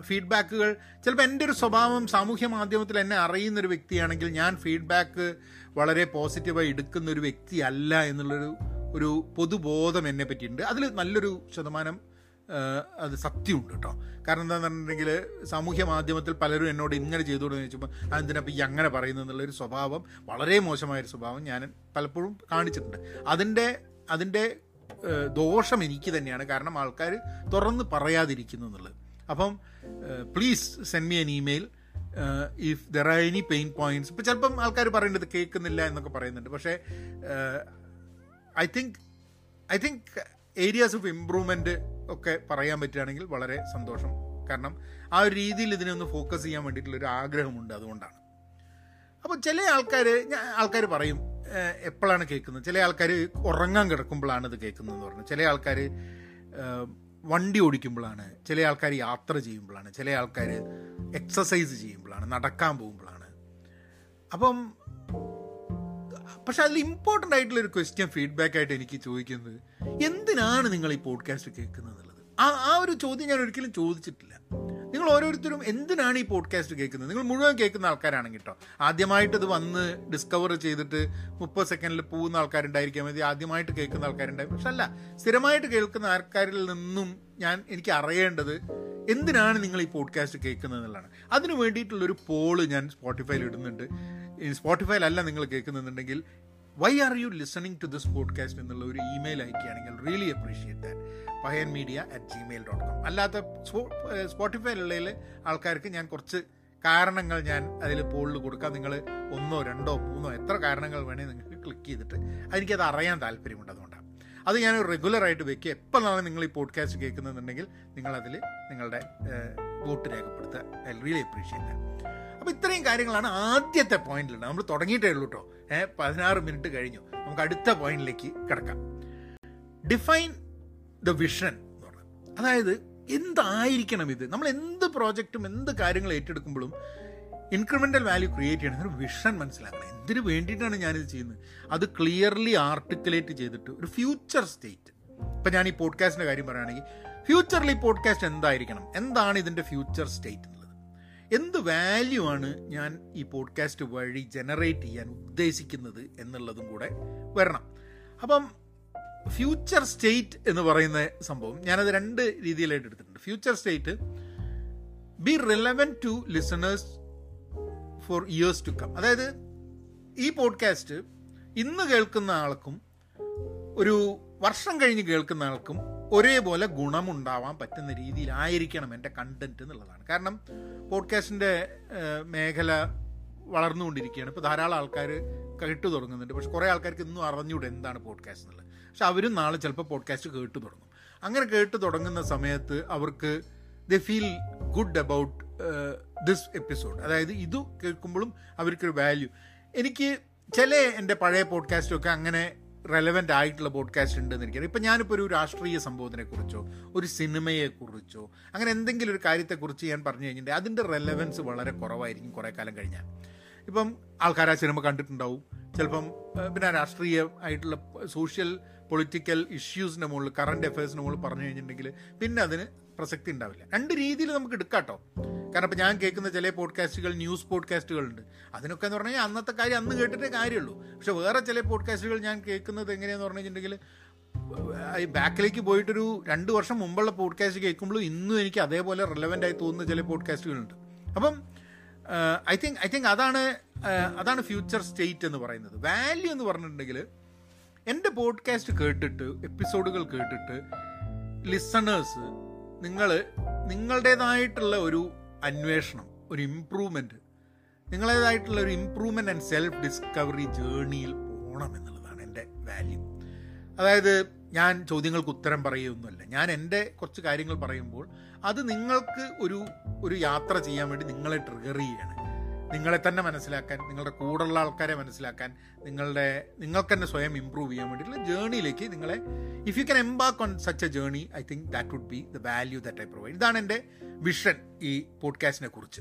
ഫീഡ്ബാക്കുകൾ ചിലപ്പോൾ എന്റെ ഒരു സ്വഭാവം സാമൂഹ്യ മാധ്യമത്തിൽ എന്നെ അറിയുന്നൊരു വ്യക്തിയാണെങ്കിൽ ഞാൻ ഫീഡ്ബാക്ക് വളരെ പോസിറ്റീവായി എടുക്കുന്ന ഒരു വ്യക്തിയല്ല എന്നുള്ളൊരു ഒരു പൊതുബോധം എന്നെ പറ്റിയിട്ടുണ്ട്. അതിൽ നല്ലൊരു ശതമാനം അത് സത്യമുണ്ട് കേട്ടോ. കാരണം എന്താണെന്ന് പറഞ്ഞിട്ടുണ്ടെങ്കിൽ സാമൂഹ്യ മാധ്യമത്തിൽ പലരും എന്നോട് ഇങ്ങനെ ചെയ്തുകൊണ്ടെന്ന് ചോദിച്ചപ്പോൾ എന്തിനപ്പോൾ ഈ അങ്ങനെ പറയുന്നത്? എന്നുള്ളൊരു സ്വഭാവം വളരെ മോശമായൊരു സ്വഭാവം ഞാൻ പലപ്പോഴും കാണിച്ചിട്ടുണ്ട്. അതിന്റെ അതിന്റെ ദോഷം എനിക്ക് തന്നെയാണ്. കാരണം ആൾക്കാർ തുറന്ന് പറയാതിരിക്കുന്നു എന്നുള്ളത്. അപ്പം please send me an email if there are any pain points ഇപ്പം ചിലപ്പം ആൾക്കാർ പറയേണ്ടത് കേൾക്കുന്നില്ല എന്നൊക്കെ പറയുന്നുണ്ട്. പക്ഷേ I think I think areas of improvement ഒക്കെ പറയാൻ പറ്റുകയാണെങ്കിൽ വളരെ സന്തോഷം. കാരണം ആ ഒരു രീതിയിൽ ഇതിനെ ഒന്ന് ഫോക്കസ് ചെയ്യാൻ വേണ്ടിയിട്ടുള്ളൊരു ആഗ്രഹമുണ്ട് അതുകൊണ്ടാണ്. അപ്പോൾ ചില ആൾക്കാർ ആൾക്കാർ പറയും എപ്പോഴാണ് കേൾക്കുന്നത്? ചില ആൾക്കാർ ഉറങ്ങാൻ കിടക്കുമ്പോഴാണ് ഇത് കേൾക്കുന്നതെന്ന് പറഞ്ഞു. ചില ആൾക്കാർ വണ്ടി ഓടിക്കുമ്പോഴാണ്. ചില ആൾക്കാർ യാത്ര ചെയ്യുമ്പോഴാണ്. ചില ആൾക്കാർ എക്സസൈസ് ചെയ്യുമ്പോഴാണ്. നടക്കാൻ പോകുമ്പോഴാണ്. അപ്പം പക്ഷെ അതിൽ ഇമ്പോർട്ടന്റ് ആയിട്ടുള്ള ഒരു ക്വസ്റ്റ്യൻ ഫീഡ്ബാക്ക് ആയിട്ട് എനിക്ക് ചോദിക്കുന്നത് എന്തിനാണ് നിങ്ങൾ ഈ പോഡ്കാസ്റ്റ് കേൾക്കുന്നത് എന്നുള്ളത് ആ ആ ഒരു ചോദ്യം ഞാൻ ഒരിക്കലും ചോദിച്ചിട്ടില്ല. നിങ്ങൾ ഓരോരുത്തരും എന്തിനാണ് ഈ പോഡ്കാസ്റ്റ് കേൾക്കുന്നത്? നിങ്ങൾ മുഴുവൻ കേൾക്കുന്ന ആൾക്കാരാണ് കേട്ടോ ആദ്യമായിട്ട് ഇത് വന്ന് ഡിസ്കവർ ചെയ്തിട്ട് മുപ്പത് സെക്കൻഡിൽ പോകുന്ന ആൾക്കാരുണ്ടായിരിക്കാം. മതി ആദ്യമായിട്ട് കേൾക്കുന്ന ആൾക്കാരുണ്ടായി. പക്ഷെ അല്ല സ്ഥിരമായിട്ട് കേൾക്കുന്ന ആൾക്കാരിൽ നിന്നും ഞാൻ എനിക്ക് അറിയേണ്ടത് എന്തിനാണ് നിങ്ങൾ ഈ പോഡ്കാസ്റ്റ് കേൾക്കുന്നത് എന്നുള്ളതാണ് അതിന് വേണ്ടിയിട്ടുള്ളൊരു പോൾ ഞാൻ സ്പോട്ടിഫൈയിൽ ഇടുന്നുണ്ട്. സ്പോട്ടിഫൈയിലല്ല നിങ്ങൾ കേൾക്കുന്നുണ്ടെങ്കിൽ why are you listening to this podcast എന്നുള്ള ഒരു email അയക്കുകയാണെങ്കിൽ really appreciate that Payan media at Gmail dot com അല്ലാത്ത സ്പോട്ടിഫൈയിലുള്ളതിൽ ആൾക്കാർക്ക് ഞാൻ കുറച്ച് കാരണങ്ങൾ ഞാൻ അതിൽ പോളിൽ കൊടുക്കാം. നിങ്ങൾ ഒന്നോ രണ്ടോ മൂന്നോ എത്ര കാരണങ്ങൾ വേണേൽ നിങ്ങൾക്ക് ക്ലിക്ക് ചെയ്തിട്ട് എനിക്കത് അറിയാൻ താല്പര്യമുണ്ട് അതുകൊണ്ടാണ്. അത് ഞാൻ റെഗുലറായിട്ട് വെക്കുക. നാളെ നിങ്ങൾ ഈ പോഡ്കാസ്റ്റ് കേൾക്കുന്നുണ്ടെങ്കിൽ നിങ്ങളതിൽ നിങ്ങളുടെ വോട്ട് രേഖപ്പെടുത്തുക. ഐ റിയലി അപ്രീഷിയേറ്റ് അപ്പോൾ ഇത്രയും കാര്യങ്ങളാണ് ആദ്യത്തെ പോയിന്റിലുണ്ട് നമ്മൾ തുടങ്ങിയിട്ടേ ഉള്ളൂ കേട്ടോ ഏഹ് പതിനാറ് മിനിറ്റ് കഴിഞ്ഞു. നമുക്ക് അടുത്ത പോയിന്റിലേക്ക് കിടക്കാം. ഡിഫൈൻ ദ വിഷൻ എന്ന് പറഞ്ഞാൽ. അതായത് എന്തായിരിക്കണം ഇത്? നമ്മൾ എന്ത് പ്രോജക്റ്റും എന്ത് കാര്യങ്ങൾ ഏറ്റെടുക്കുമ്പോഴും ഇൻക്രിമെന്റൽ വാല്യൂ ക്രിയേറ്റ് ചെയ്യണം ഒരു വിഷൻ മനസ്സിലാക്കണം. എന്തിനു വേണ്ടിയിട്ടാണ് ഞാനിത് ചെയ്യുന്നത്? അത് ക്ലിയർലി ആർട്ടിക്കുലേറ്റ് ചെയ്തിട്ട് ഒരു ഫ്യൂച്ചർ സ്റ്റേറ്റ് ഇപ്പം ഞാൻ ഈ പോഡ്കാസ്റ്റിന്റെ കാര്യം പറയുകയാണെങ്കിൽ ഫ്യൂച്ചറിൽ ഈ പോഡ്കാസ്റ്റ് എന്തായിരിക്കണം? എന്താണ് ഇതിന്റെ ഫ്യൂച്ചർ സ്റ്റേറ്റ് എന്ത് വാല്യൂ ആണ് ഞാൻ ഈ പോഡ്കാസ്റ്റ് വഴി ജനറേറ്റ് ചെയ്യാൻ ഉദ്ദേശിക്കുന്നത് എന്നുള്ളതും കൂടെ വരണം. അപ്പം ഫ്യൂച്ചർ സ്റ്റേറ്റ് എന്ന് പറയുന്ന സംഭവം ഞാനത് രണ്ട് രീതിയിലായിട്ട് എടുത്തിട്ടുണ്ട്. Future state be relevant to listeners for years to come അതായത് ഈ പോഡ്കാസ്റ്റ് ഇന്ന് കേൾക്കുന്ന ആൾക്കും ഒരു വർഷം കഴിഞ്ഞ് കേൾക്കുന്ന ആൾക്കും ഒരേപോലെ ഗുണമുണ്ടാവാൻ പറ്റുന്ന രീതിയിലായിരിക്കണം എന്റെ കണ്ടന്റ് എന്നുള്ളതാണ്. കാരണം പോഡ്കാസ്റ്റിന്റെ മേഖല വളർന്നുകൊണ്ടിരിക്കുകയാണ്. ഇപ്പോൾ ധാരാളം ആൾക്കാർ കേട്ടു തുടങ്ങുന്നുണ്ട്. പക്ഷെ കുറേ ആൾക്കാർക്ക് ഇന്നും അറിഞ്ഞൂടെ എന്താണ് പോഡ്കാസ്റ്റ് എന്നുള്ളത്. പക്ഷെ അവരും നാളെ ചിലപ്പോൾ പോഡ്കാസ്റ്റ് കേട്ടു തുടങ്ങും. അങ്ങനെ കേട്ടു തുടങ്ങുന്ന സമയത്ത് അവർക്ക് the feel good about this episode അതായത് ഇത് കേൾക്കുമ്പോഴും അവർക്കൊരു വാല്യൂ എനിക്ക് ചില എന്റെ പഴയ പോഡ്കാസ്റ്റൊക്കെ അങ്ങനെ റെലവന്റ് ആയിട്ടുള്ള പോഡ്കാസ്റ്റ് ഉണ്ടെന്ന് എനിക്കറിയാം. ഇപ്പം ഞാനിപ്പോൾ ഒരു രാഷ്ട്രീയ സംഭവത്തിനെക്കുറിച്ചോ ഒരു സിനിമയെക്കുറിച്ചോ അങ്ങനെ എന്തെങ്കിലും ഒരു കാര്യത്തെക്കുറിച്ച് ഞാൻ പറഞ്ഞു കഴിഞ്ഞിട്ടുണ്ടെങ്കിൽ അതിന്റെ റെലവൻസ് വളരെ കുറവായിരിക്കും കുറേ കാലം കഴിഞ്ഞാൽ. ഇപ്പം ആൾക്കാർ ആ സിനിമ കണ്ടിട്ടുണ്ടാവും. ചിലപ്പം പിന്നെ രാഷ്ട്രീയ ആയിട്ടുള്ള സോഷ്യൽ പൊളിറ്റിക്കൽ ഇഷ്യൂസിന്റെ മുകളിൽ കറണ്ട് അഫയേഴ്സിന്റെ മുകളിൽ പറഞ്ഞു കഴിഞ്ഞിട്ടുണ്ടെങ്കിൽ പിന്നെ അതിന് പ്രസക്തി ഉണ്ടാവില്ല. രണ്ട് രീതിയിൽ നമുക്ക് എടുക്കാട്ടോ. കാരണം ഇപ്പം ഞാൻ കേൾക്കുന്ന ചില പോഡ്കാസ്റ്റുകൾ ന്യൂസ് പോഡ്കാസ്റ്റുകളുണ്ട് അതിനൊക്കെ എന്ന് പറഞ്ഞാൽ അന്നത്തെ കാര്യം അന്ന് കേട്ടിട്ടേ കാര്യമുള്ളൂ. പക്ഷെ വേറെ ചില പോഡ്കാസ്റ്റുകൾ ഞാൻ കേൾക്കുന്നത് എങ്ങനെയാന്ന് പറഞ്ഞു കഴിഞ്ഞിട്ടുണ്ടെങ്കിൽ ബാക്കിലേക്ക് പോയിട്ടൊരു രണ്ട് വർഷം മുമ്പുള്ള പോഡ്കാസ്റ്റ് കേൾക്കുമ്പോഴും ഇന്നും എനിക്ക് അതേപോലെ റിലവന്റ് ആയി തോന്നുന്ന ചില പോഡ്കാസ്റ്റുകളുണ്ട് അപ്പം ഐ തിങ്ക് ഐ തിങ്ക് അതാണ് അതാണ് ഫ്യൂച്ചർ സ്റ്റേറ്റ് എന്ന് പറയുന്നത്. വാല്യൂ എന്ന് പറഞ്ഞിട്ടുണ്ടെങ്കിൽ എന്റെ പോഡ്കാസ്റ്റ് കേട്ടിട്ട് എപ്പിസോഡുകൾ കേട്ടിട്ട് ലിസണേഴ്സ് നിങ്ങൾ നിങ്ങളുടേതായിട്ടുള്ള ഒരു അന്വേഷണം ഒരു ഇമ്പ്രൂവ്മെന്റ് നിങ്ങളേതായിട്ടുള്ള ഒരു ഇമ്പ്രൂവ്മെന്റ് ആൻഡ് സെൽഫ് ഡിസ്കവറി ജേണിയിൽ പോകണം എന്നുള്ളതാണ് എന്റെ വാല്യൂ അതായത് ഞാൻ ചോദ്യങ്ങൾക്ക് ഉത്തരം പറയുകയൊന്നുമല്ല. ഞാൻ എന്റെ കുറച്ച് കാര്യങ്ങൾ പറയുമ്പോൾ അത് നിങ്ങൾക്ക് ഒരു ഒരു യാത്ര ചെയ്യാൻ വേണ്ടി നിങ്ങളെ ട്രിഗർ ചെയ്യാണ് നിങ്ങളെ തന്നെ മനസ്സിലാക്കാൻ നിങ്ങളുടെ കൂടെയുള്ള ആൾക്കാരെ മനസ്സിലാക്കാൻ നിങ്ങളുടെ നിങ്ങൾക്ക് തന്നെ സ്വയം ഇമ്പ്രൂവ് ചെയ്യാൻ വേണ്ടിയിട്ടുള്ള ജേണിയിലേക്ക് നിങ്ങളെ if you can embark on such a journey I think that would be the value that I provide ഇതാണ് എന്റെ വിഷൻ ഈ പോഡ്കാസ്റ്റിനെ കുറിച്ച്.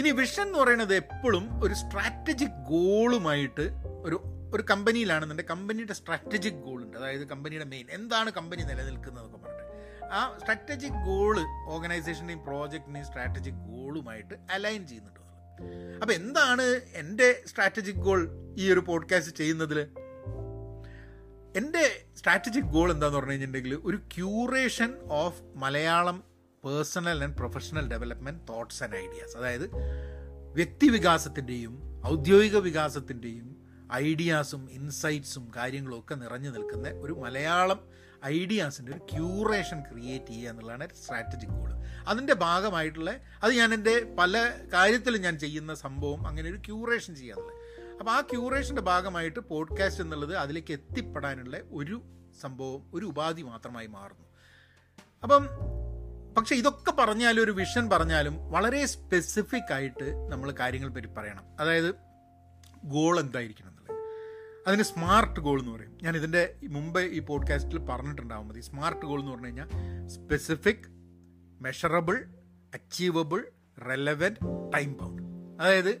ഇനി വിഷൻ എന്ന് പറയുന്നത് എപ്പോഴും ഒരു സ്ട്രാറ്റജിക് ഗോളുമായിട്ട് ഒരു ഒരു കമ്പനിയിലാണെന്നുണ്ടെങ്കിൽ കമ്പനിയുടെ സ്ട്രാറ്റജിക് ഗോൾ ഉണ്ട്. അതായത് കമ്പനിയുടെ മെയിൻ എന്താണ് കമ്പനി നിലനിൽക്കുന്നതൊക്കെ പറഞ്ഞിട്ട്. ആ സ്ട്രാറ്റജിക് ഗോൾ ഓർഗനൈസേഷന്റെയും പ്രോജക്റ്റിന്റെയും സ്ട്രാറ്റജിക് ഗോളുമായിട്ട് അലൈൻ ചെയ്യുന്നുണ്ട്. അപ്പോൾ എന്താണ് എന്റെ സ്ട്രാറ്റജിക് ഗോൾ ഈ ഒരു പോഡ്കാസ്റ്റ് ചെയ്യുന്നതിൽ? എന്റെ സ്ട്രാറ്റജിക് ഗോൾ എന്താന്ന് പറഞ്ഞു കഴിഞ്ഞിട്ടുണ്ടെങ്കിൽ ഒരു curation of Malayalam personal and professional development thoughts and ideas അതായത് വ്യക്തിവികാസത്തിന്റെയും ഔദ്യോഗിക വികാസത്തിന്റെയും ഐഡിയാസും ഇൻസൈറ്റ്സും കാര്യങ്ങളും ഒക്കെ നിറഞ്ഞു നിൽക്കുന്ന ഒരു മലയാളം ഐഡിയാസിന്റെ ഒരു ക്യൂറേഷൻ ക്രിയേറ്റ് ചെയ്യുക എന്നുള്ളതാണ് സ്ട്രാറ്റജിക് ഗോൾ അതിന്റെ ഭാഗമായിട്ടുള്ള അത് ഞാൻ എന്റെ പല കാര്യത്തിലും ഞാൻ ചെയ്യുന്ന സംഭവം അങ്ങനെ ഒരു ക്യൂറേഷൻ ചെയ്യുക അപ്പോൾ ആ ക്യൂറേഷന്റെ ഭാഗമായിട്ട് പോഡ്കാസ്റ്റ് എന്നുള്ളത് അതിലേക്ക് എത്തിപ്പെടാനുള്ള ഒരു സംഭവം ഒരു ഉപാധി മാത്രമായി മാറുന്നു. അപ്പം പക്ഷേ ഇതൊക്കെ പറഞ്ഞാലും ഒരു വിഷൻ പറഞ്ഞാലും വളരെ സ്പെസിഫിക് ആയിട്ട് നമ്മൾ കാര്യങ്ങൾ പറ്റി പറയണം. അതായത് ഗോൾ എന്തായിരിക്കണം അതിന് സ്മാർട്ട് ഗോൾ എന്ന് പറയും. ഞാൻ ഇതിന്റെ മുമ്പേ ഈ പോഡ്കാസ്റ്റിൽ പറഞ്ഞിട്ടുണ്ടാവും മതി സ്മാർട്ട് ഗോൾ എന്ന് പറഞ്ഞു കഴിഞ്ഞാൽ specific measurable achievable relevant time bound അതായത്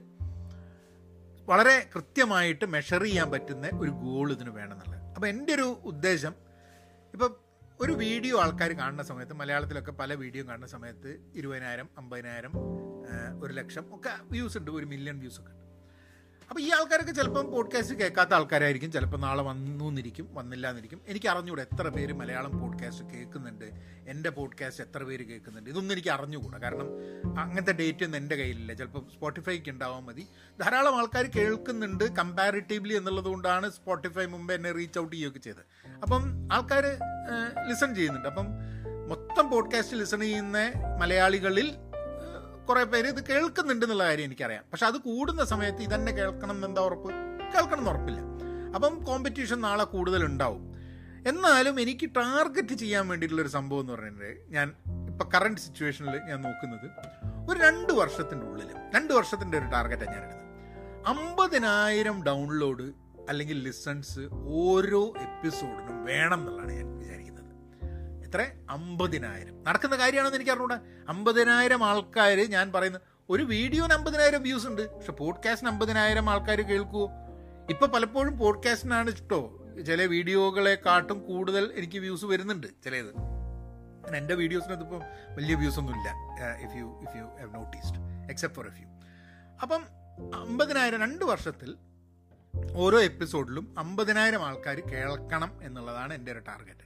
വളരെ കൃത്യമായിട്ട് മെഷർ ചെയ്യാൻ പറ്റുന്ന ഒരു ഗോൾ ഇതിന് വേണമെന്നുള്ളത് അപ്പോൾ എന്റെ ഒരു ഉദ്ദേശം ഇപ്പം ഒരു വീഡിയോ ആൾക്കാർ കാണുന്ന സമയത്ത് മലയാളത്തിലൊക്കെ പല വീഡിയോ കാണുന്ന സമയത്ത് ഇരുപതിനായിരം അമ്പതിനായിരം ഒരു ലക്ഷം ഒക്കെ വ്യൂസ് ഉണ്ട്. ഒരു മില്യൺ വ്യൂസ് ഒക്കെ ഉണ്ട്. അപ്പോൾ ഈ ആൾക്കാരൊക്കെ ചിലപ്പം പോഡ്കാസ്റ്റ് കേൾക്കാത്ത ആൾക്കാരായിരിക്കും. ചിലപ്പോൾ നാളെ വന്നു എന്നിരിക്കും വന്നില്ല എന്നിരിക്കും എനിക്ക് അറിഞ്ഞുകൂടെ എത്ര പേര് മലയാളം പോഡ്കാസ്റ്റ് കേൾക്കുന്നുണ്ട്. എന്റെ പോഡ്കാസ്റ്റ് എത്ര പേര് കേൾക്കുന്നുണ്ട്. ഇതൊന്നും എനിക്ക് അറിഞ്ഞുകൂടാ. കാരണം അങ്ങനത്തെ ഡേറ്റ് ഒന്നും എന്റെ കയ്യിലില്ല. ചിലപ്പോൾ സ്പോട്ടിഫൈക്ക് ഉണ്ടാവാൻ മതി. ധാരാളം ആൾക്കാർ കേൾക്കുന്നുണ്ട് കമ്പാരിറ്റീവ്ലി എന്നുള്ളത് കൊണ്ടാണ് സ്പോട്ടിഫൈ മുമ്പ് എന്നെ റീച്ച് ഔട്ട് ചെയ്യുകയൊക്കെ ചെയ്തത്. അപ്പം ആൾക്കാർ ലിസൺ ചെയ്യുന്നുണ്ട്. അപ്പം മൊത്തം പോഡ്കാസ്റ്റ് ലിസൺ ചെയ്യുന്ന മലയാളികളിൽ കുറേ പേര് ഇത് കേൾക്കുന്നുണ്ട് എന്നുള്ള കാര്യം എനിക്കറിയാം. പക്ഷെ അത് കൂടുന്ന സമയത്ത് ഇതന്നെ കേൾക്കണം എന്നെന്താ ഉറപ്പ്? കേൾക്കണം എന്ന് ഉറപ്പില്ല. അപ്പം കോമ്പറ്റീഷൻ നാളെ കൂടുതൽ ഉണ്ടാവും എന്നാലും എനിക്ക് ടാർഗറ്റ് ചെയ്യാൻ വേണ്ടിയിട്ടുള്ള ഒരു സംഭവം എന്ന് പറയുന്നത് ഞാൻ ഇപ്പം കറണ്ട് സിറ്റുവേഷനിൽ ഞാൻ നോക്കുന്നത് ഒരു രണ്ട് വർഷത്തിന്റെ ഉള്ളിൽ രണ്ട് വർഷത്തിന്റെ ഒരു ടാർഗറ്റാണ് ഞാൻ എടുത്തത് അമ്പതിനായിരം ഡൗൺലോഡ് അല്ലെങ്കിൽ ലിസൺസ് ഓരോ എപ്പിസോഡിനും വേണം എന്നുള്ളതാണ് ഞാൻ എത്ര? അമ്പതിനായിരം. നടക്കുന്ന കാര്യമാണെന്ന് എനിക്ക് അറിഞ്ഞൂടാ അമ്പതിനായിരം ആൾക്കാർ ഞാൻ പറയുന്ന ഒരു വീഡിയോന് അമ്പതിനായിരം വ്യൂസ് ഉണ്ട്. പക്ഷെ പോഡ്കാസ്റ്റിന് അമ്പതിനായിരം ആൾക്കാർ കേൾക്കുമോ ഇപ്പം പലപ്പോഴും പോഡ്കാസ്റ്റിനാണ് ഇഷ്ടോ? ചില വീഡിയോകളെക്കാട്ടും കൂടുതൽ എനിക്ക് വ്യൂസ് വരുന്നുണ്ട് ചിലത്. എന്റെ വീഡിയോസിനകത്ത് ഇപ്പം വലിയ വ്യൂസ് ഒന്നും ഇല്ല. If you if you have noticed except for a few അപ്പം അമ്പതിനായിരം രണ്ട് വർഷത്തിൽ ഓരോ എപ്പിസോഡിലും അമ്പതിനായിരം ആൾക്കാർ കേൾക്കണം എന്നുള്ളതാണ് എന്റെ ഒരു ടാർഗറ്റ്.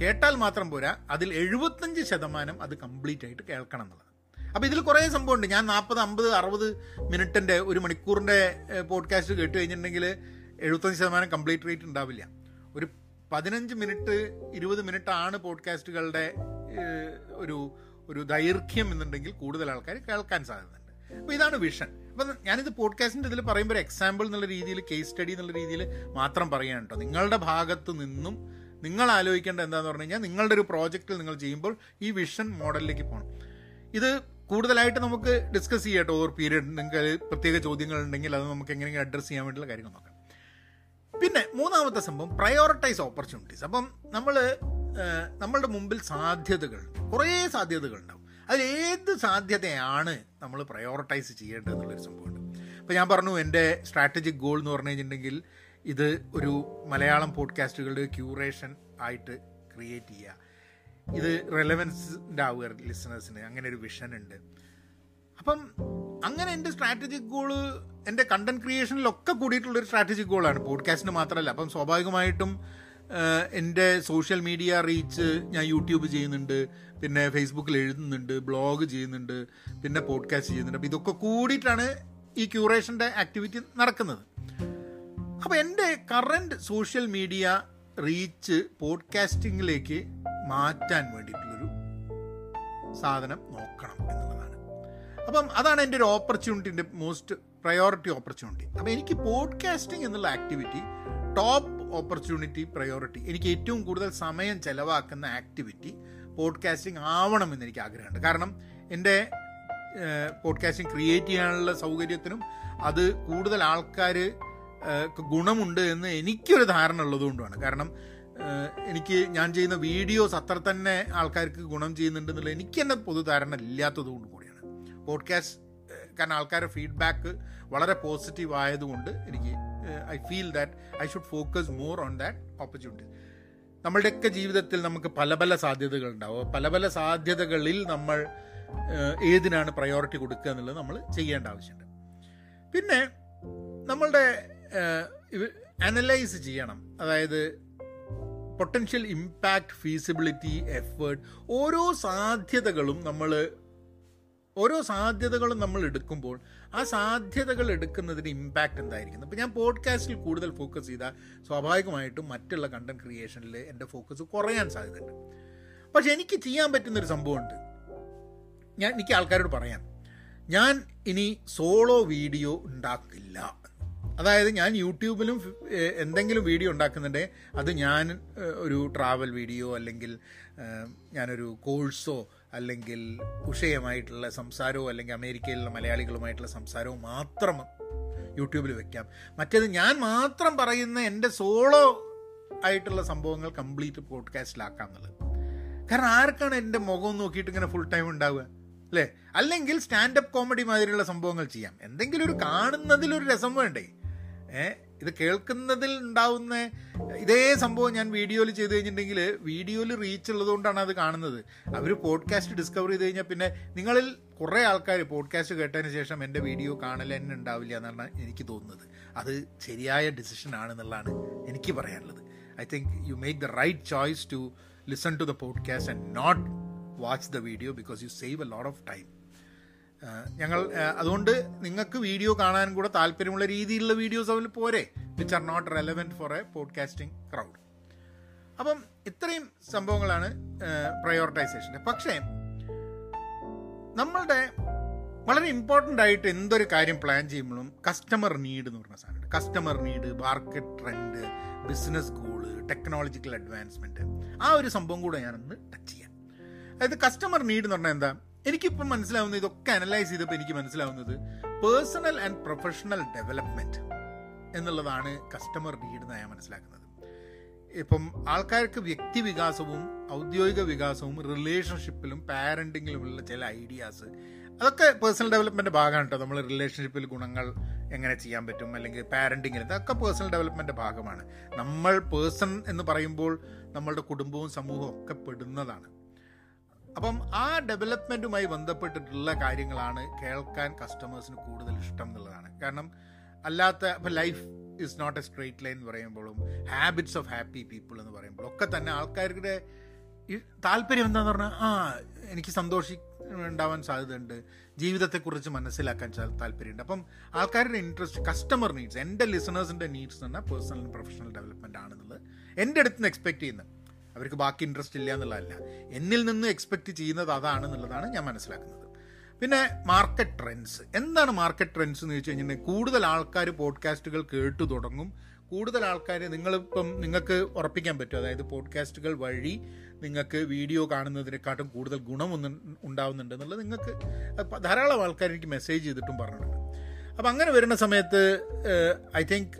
കേട്ടാൽ മാത്രം പോരാ അതിൽ എഴുപത്തഞ്ച് ശതമാനം അത് കംപ്ലീറ്റ് ആയിട്ട് കേൾക്കണം എന്നുള്ളത്. അപ്പോൾ ഇതിൽ കുറേ സംഭവമുണ്ട്. ഞാൻ നാൽപ്പത് അമ്പത് അറുപത് മിനിറ്റിന്റെ ഒരു മണിക്കൂറിന്റെ പോഡ്കാസ്റ്റ് കേട്ട് കഴിഞ്ഞിട്ടുണ്ടെങ്കിൽ എഴുപത്തഞ്ച് ശതമാനം കംപ്ലീറ്റ് റേറ്റ് ഉണ്ടാവില്ല. ഒരു പതിനഞ്ച് മിനിറ്റ് ഇരുപത് മിനിറ്റ് ആണ് പോഡ്കാസ്റ്റുകളുടെ ഒരു ഒരു ദൈർഘ്യം എന്നുണ്ടെങ്കിൽ കൂടുതൽ ആൾക്കാർ കേൾക്കാൻ സാധ്യതയുണ്ട്. അപ്പോൾ ഇതാണ് വിഷൻ. അപ്പം ഞാനിത് പോഡ്കാസ്റ്റിന്റെ ഇതിൽ പറയുമ്പോൾ ഒരു എക്സാമ്പിൾ എന്നുള്ള രീതിയിൽ കേസ് സ്റ്റഡി എന്നുള്ള രീതിയിൽ മാത്രം പറയാൻ കേട്ടോ നിങ്ങളുടെ ഭാഗത്ത് നിന്നും നിങ്ങൾ ആലോചിക്കേണ്ട എന്താണെന്ന് പറഞ്ഞു കഴിഞ്ഞാൽ നിങ്ങളുടെ ഒരു പ്രോജക്റ്റിൽ നിങ്ങൾ ചെയ്യുമ്പോൾ ഈ വിഷൻ മോഡലിലേക്ക് പോകണം ഇത് കൂടുതലായിട്ട് നമുക്ക് ഡിസ്കസ് ചെയ്യാട്ടോ ഓവർ പീരീഡ് നിങ്ങൾക്ക് പ്രത്യേക ചോദ്യങ്ങൾ ഉണ്ടെങ്കിൽ അത് നമുക്ക് എങ്ങനെയെങ്കിലും അഡ്രസ്സ് ചെയ്യാൻ വേണ്ടിയുള്ള കാര്യങ്ങൾ നോക്കാം. പിന്നെ മൂന്നാമത്തെ സംഭവം പ്രയോറിറ്റൈസ് ഓപ്പർച്യൂണിറ്റീസ് അപ്പം നമ്മൾ നമ്മളുടെ മുമ്പിൽ സാധ്യതകൾ കുറേ സാധ്യതകൾ ഏത് സാധ്യതയാണ് നമ്മൾ പ്രയോറിറ്റൈസ് ചെയ്യേണ്ടത് എന്നുള്ളൊരു സംഭവമുണ്ട്. അപ്പോൾ ഞാൻ പറഞ്ഞു എന്റെ സ്ട്രാറ്റജിക് ഗോൾ എന്ന് പറഞ്ഞു കഴിഞ്ഞിട്ടുണ്ടെങ്കിൽ ഇത് ഒരു മലയാളം പോഡ്കാസ്റ്റുകളുടെ ക്യൂറേഷൻ ആയിട്ട് ക്രിയേറ്റ് ചെയ്യുക. ഇത് റെലവൻസിന്റെ ആവുക ലിസണേഴ്സിന് അങ്ങനെ ഒരു വിഷൻ ഉണ്ട്. അപ്പം അങ്ങനെ എന്റെ സ്ട്രാറ്റജിക് ഗോൾ എന്റെ കണ്ടന്റ് ക്രിയേഷനിലൊക്കെ കൂടിയിട്ടുള്ളൊരു സ്ട്രാറ്റജിക് ഗോളാണ് പോഡ്കാസ്റ്റിന് മാത്രമല്ല. അപ്പം സ്വാഭാവികമായിട്ടും എന്റെ സോഷ്യൽ മീഡിയ റീച്ച് ഞാൻ യൂട്യൂബ് ചെയ്യുന്നുണ്ട്. പിന്നെ ഫേസ്ബുക്കിൽ എഴുതുന്നുണ്ട് ബ്ലോഗ് ചെയ്യുന്നുണ്ട് പിന്നെ പോഡ്കാസ്റ്റ് ചെയ്യുന്നുണ്ട്. അപ്പോൾ ഇതൊക്കെ കൂടിയിട്ടാണ് ഈ ക്യൂറേഷന്റെ ആക്ടിവിറ്റി നടക്കുന്നത്. അപ്പോൾ എന്റെ കറന്റ് സോഷ്യൽ മീഡിയ റീച്ച് പോഡ്കാസ്റ്റിങ്ങിലേക്ക് മാറ്റാൻ വേണ്ടിയിട്ടുള്ളൊരു സാധനം നോക്കണം എന്നുള്ളതാണ്. അപ്പം അതാണ് എന്റെ ഒരു ഓപ്പർച്യൂണിറ്റിന്റെ മോസ്റ്റ് പ്രയോറിറ്റി ഓപ്പർച്യൂണിറ്റി അപ്പോൾ എനിക്ക് പോഡ്കാസ്റ്റിംഗ് എന്നുള്ള ആക്ടിവിറ്റി ടോപ്പ് ഓപ്പർച്യൂണിറ്റി പ്രയോറിറ്റി എനിക്ക് ഏറ്റവും കൂടുതൽ സമയം ചെലവാക്കുന്ന ആക്ടിവിറ്റി പോഡ്കാസ്റ്റിംഗ് ആവണമെന്ന് എനിക്ക് ആഗ്രഹമുണ്ട്. കാരണം എന്റെ പോഡ്കാസ്റ്റിംഗ് ക്രിയേറ്റ് ചെയ്യാനുള്ള സൗകര്യത്തിനും അത് കൂടുതൽ ആൾക്കാർ ഗുണമുണ്ട് എന്ന് എനിക്കൊരു ധാരണ ഉള്ളതുകൊണ്ടാണ് കാരണം എനിക്ക് ഞാൻ ചെയ്യുന്ന വീഡിയോസ് അത്ര തന്നെ ആൾക്കാർക്ക് ഗുണം ചെയ്യുന്നുണ്ട് എന്നുള്ള എനിക്ക് തന്നെ പൊതുധാരണ ഇല്ലാത്തത് കൊണ്ട് കൂടിയാണ്. പോഡ്കാസ്റ്റ് കാരണം ആൾക്കാരുടെ ഫീഡ്ബാക്ക് വളരെ പോസിറ്റീവ് ആയതുകൊണ്ട് എനിക്ക് I feel that I should focus more on that opportunity നമ്മളുടെയൊക്കെ ജീവിതത്തിൽ നമുക്ക് പല പല സാധ്യതകൾ ഉണ്ടാവും. പല പല സാധ്യതകളിൽ നമ്മൾ ഏതിനാണ് പ്രയോറിറ്റി കൊടുക്കുക എന്നുള്ളത് നമ്മൾ ചെയ്യേണ്ട ആവശ്യമുണ്ട്. പിന്നെ നമ്മളുടെ അനലൈസ് ചെയ്യണം. അതായത് പൊട്ടൻഷ്യൽ ഇമ്പാക്റ്റ് ഫീസിബിലിറ്റി എഫേർട്ട് ഓരോ സാധ്യതകളും നമ്മൾ ഓരോ സാധ്യതകളും നമ്മൾ എടുക്കുമ്പോൾ ആ സാധ്യതകൾ എടുക്കുന്നതിന് ഇമ്പാക്റ്റ് എന്തായിരിക്കും അപ്പോൾ ഞാൻ പോഡ്കാസ്റ്റിൽ കൂടുതൽ ഫോക്കസ് ചെയ്താൽ സ്വാഭാവികമായിട്ടും മറ്റുള്ള കണ്ടന്റ് ക്രിയേഷനിൽ എന്റെ ഫോക്കസ് കുറയാൻ സാധ്യതയുണ്ട്. പക്ഷെ എനിക്ക് ചെയ്യാൻ പറ്റുന്നൊരു സംഭവമുണ്ട്. ഞാൻ എനിക്ക് ആൾക്കാരോട് പറയാം. ഞാൻ ഇനി സോളോ വീഡിയോ ഉണ്ടാക്കില്ല. അതായത് ഞാൻ യൂട്യൂബിലും എന്തെങ്കിലും വീഡിയോ ഉണ്ടാക്കുന്നുണ്ട് അത് ഞാൻ ഒരു ട്രാവൽ വീഡിയോ അല്ലെങ്കിൽ ഞാനൊരു കോഴ്സോ അല്ലെങ്കിൽ ഉഷയമായിട്ടുള്ള സംസാരവും അല്ലെങ്കിൽ അമേരിക്കയിലുള്ള മലയാളികളുമായിട്ടുള്ള സംസാരവും മാത്രം യൂട്യൂബിൽ വെക്കാം. മറ്റേത് ഞാൻ മാത്രം പറയുന്ന എന്റെ സോളോ ആയിട്ടുള്ള സംഭവങ്ങൾ കംപ്ലീറ്റ് പോഡ്കാസ്റ്റിലാക്കാം എന്നുള്ളത് കാരണം ആർക്കാണ് എന്റെ മുഖം നോക്കിയിട്ട് ഇങ്ങനെ ഫുൾ ടൈം ഉണ്ടാവുക? അല്ലേ? അല്ലെങ്കിൽ സ്റ്റാൻഡപ്പ് കോമഡി മാതിരിയുള്ള സംഭവങ്ങൾ ചെയ്യാം. എന്തെങ്കിലും ഒരു കാണുന്നതിലൊരു രസം വേണ്ടേ? ഏ? ഇത് കേൾക്കുന്നതിൽ ഉണ്ടാവുന്ന ഇതേ സംഭവം ഞാൻ വീഡിയോയിൽ ചെയ്ത് കഴിഞ്ഞിട്ടുണ്ടെങ്കിൽ വീഡിയോയിൽ റീച്ച് ഉള്ളതുകൊണ്ടാണ് അത് കാണുന്നത്. അവർ പോഡ്കാസ്റ്റ് ഡിസ്കവർ ചെയ്ത് കഴിഞ്ഞാൽ പിന്നെ നിങ്ങളിൽ കുറേ ആൾക്കാർ പോഡ്കാസ്റ്റ് കേട്ടതിന് ശേഷം എന്റെ വീഡിയോ കാണൽ തന്നെ ഉണ്ടാവില്ല എന്നാണ് എനിക്ക് തോന്നുന്നത്. അത് ശരിയായ ഡിസിഷൻ ആണെന്നുള്ളതാണ് എനിക്ക് പറയാനുള്ളത്. I think you make the right choice to listen to the podcast and not watch the video because you save a lot of time ഞങ്ങൾ അതുകൊണ്ട് നിങ്ങൾക്ക് വീഡിയോ കാണാനും കൂടെ താല്പര്യമുള്ള രീതിയിലുള്ള വീഡിയോസ് അവൽ പോരെ. Which are not relevant for a podcasting crowd അപ്പം ഇത്രയും സംഭവങ്ങളാണ് പ്രയോറിറ്റൈസേഷന്റെ പക്ഷേ നമ്മളുടെ വളരെ ഇമ്പോർട്ടന്റ് ആയിട്ട് എന്തൊരു കാര്യം പ്ലാൻ ചെയ്യുമ്പോഴും കസ്റ്റമർ നീഡ് എന്ന് പറഞ്ഞ സാധനമുണ്ട് customer need market trend business goal technological advancement ആ ഒരു സംഭവം കൂടെ ഞാനൊന്ന് ടച്ച് ചെയ്യാം. അതായത് കസ്റ്റമർ നീഡ് എന്ന് പറഞ്ഞാൽ എന്താ? എനിക്കിപ്പം മനസ്സിലാവുന്ന ഇതൊക്കെ അനലൈസ് ചെയ്തപ്പോൾ എനിക്ക് മനസ്സിലാവുന്നത് പേഴ്സണൽ ആൻഡ് പ്രൊഫഷണൽ ഡെവലപ്മെന്റ് എന്നുള്ളതാണ് കസ്റ്റമർ നീഡ് എന്ന് ഞാൻ മനസ്സിലാക്കുന്നത്. ഇപ്പം ആൾക്കാർക്ക് വ്യക്തി വികാസവും ഔദ്യോഗിക വികാസവും റിലേഷൻഷിപ്പിലും പാരന്റിങ്ങിലുമുള്ള ചില ഐഡിയാസ് അതൊക്കെ പേഴ്സണൽ ഡെവലപ്മെന്റ് ഭാഗമാണ് കേട്ടോ നമ്മൾ റിലേഷൻഷിപ്പിൽ ഗുണങ്ങൾ എങ്ങനെ ചെയ്യാൻ പറ്റും അല്ലെങ്കിൽ പാരന്റിങ്ങിൽ ഇതൊക്കെ പേഴ്സണൽ ഡെവലപ്മെന്റ് ഭാഗമാണ്. നമ്മൾ പേഴ്സൺ എന്ന് പറയുമ്പോൾ നമ്മളുടെ കുടുംബവും സമൂഹവും ഒക്കെ പെടുന്നതാണ്. അപ്പം ആ ഡെവലപ്മെന്റുമായി ബന്ധപ്പെട്ടിട്ടുള്ള കാര്യങ്ങളാണ് കേൾക്കാൻ കസ്റ്റമേഴ്സിന് കൂടുതൽ ഇഷ്ടം എന്നുള്ളതാണ് കാരണം അല്ലാത്ത ഇപ്പം life is not a straight line എന്ന് പറയുമ്പോഴും ഹാബിറ്റ്സ് ഓഫ് ഹാപ്പി പീപ്പിൾ എന്ന് പറയുമ്പോഴും ഒക്കെ തന്നെ ആൾക്കാരുടെ താല്പര്യം എന്താന്ന് പറഞ്ഞാൽ ആ എനിക്ക് സന്തോഷി ഉണ്ടാവാൻ സാധ്യതയുണ്ട്. ജീവിതത്തെക്കുറിച്ച് മനസ്സിലാക്കാൻ താല്പര്യമുണ്ട്. അപ്പം ആൾക്കാരുടെ ഇൻട്രസ്റ്റ് കസ്റ്റമർ നീഡ്സ് എന്റെ ലിസണേഴ്സിന്റെ നീഡ്സ് എന്ന് പറഞ്ഞാൽ പേഴ്സണൽ പ്രൊഫഷണൽ ഡെവലപ്മെന്റ് ആണെന്നുള്ളത് എന്റെ അടുത്ത് നിന്ന് എക്സ്പെക്ട് ചെയ്യുന്നത്. അവർക്ക് ബാക്കി ഇൻട്രസ്റ്റ് ഇല്ല എന്നുള്ളതല്ല. എന്നിൽ നിന്ന് എക്സ്പെക്ട് ചെയ്യുന്നത് അതാണെന്നുള്ളതാണ് ഞാൻ മനസ്സിലാക്കുന്നത്. പിന്നെ മാർക്കറ്റ് ട്രെൻഡ്സ് എന്താണ് മാർക്കറ്റ് ട്രെൻഡ്സ് എന്ന് ചോദിച്ചു കഴിഞ്ഞിട്ടുണ്ടെങ്കിൽ കൂടുതൽ ആൾക്കാർ പോഡ്കാസ്റ്റുകൾ കേട്ടു തുടങ്ങും. കൂടുതൽ ആൾക്കാർ നിങ്ങളിപ്പം നിങ്ങൾക്ക് ഉറപ്പിക്കാൻ പറ്റും. അതായത് പോഡ്കാസ്റ്റുകൾ വഴി നിങ്ങൾക്ക് വീഡിയോ കാണുന്നതിനെക്കാട്ടും കൂടുതൽ ഗുണമൊന്നും ഉണ്ടാവുന്നുണ്ട് എന്നുള്ളത് നിങ്ങൾക്ക് ധാരാളം ആൾക്കാർ എനിക്ക് മെസ്സേജ് ചെയ്തിട്ടും പറഞ്ഞിട്ടുണ്ട്. അപ്പം അങ്ങനെ വരുന്ന സമയത്ത് I think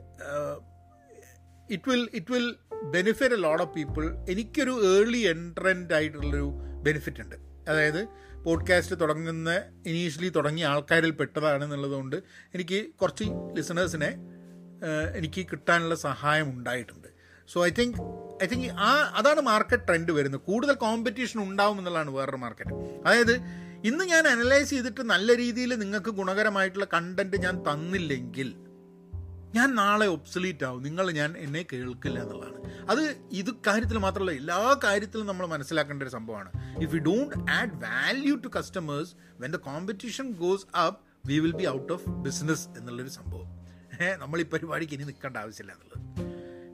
it will it will benefit lot of people എനിക്കൊരു ഏർലി എൻട്രന്റ് ആയിട്ടുള്ളൊരു ബെനിഫിറ്റ് ഉണ്ട്. അതായത് പോഡ്കാസ്റ്റ് തുടങ്ങുന്ന ഇനീഷ്യലി തുടങ്ങിയ ആൾക്കാരിൽ പെട്ടതാണ് എന്നുള്ളതുകൊണ്ട് എനിക്ക് കുറച്ച് ലിസണേഴ്സിനെ എനിക്ക് കിട്ടാനുള്ള സഹായം ഉണ്ടായിട്ടുണ്ട്. So I think I think ആ അതാണ് മാർക്കറ്റ് ട്രെൻഡ് വരുന്നത്. കൂടുതൽ കോമ്പറ്റീഷൻ ഉണ്ടാവും എന്നുള്ളതാണ് വേറൊരു മാർക്കറ്റ് അതായത് ഇന്ന് ഞാൻ അനലൈസ് ചെയ്തിട്ട് നല്ല രീതിയിൽ നിങ്ങൾക്ക് ഗുണകരമായിട്ടുള്ള കണ്ടന്റ് ഞാൻ തന്നില്ലെങ്കിൽ ഞാൻ നാളെ ഒബ്സലീറ്റ് ആവും. നിങ്ങൾ ഞാൻ എന്നെ കേൾക്കില്ല എന്നുള്ളതാണ്. അത് ഇത് കാര്യത്തിൽ മാത്രമല്ല എല്ലാ കാര്യത്തിലും നമ്മൾ മനസ്സിലാക്കേണ്ട ഒരു സംഭവമാണ്. If you don't add value to customers when the competition goes up we will be out of business എന്നുള്ളൊരു സംഭവം. നമ്മൾ ഈ പരിപാടിക്ക് ഇനി നിൽക്കേണ്ട ആവശ്യമില്ല എന്നുള്ളത്.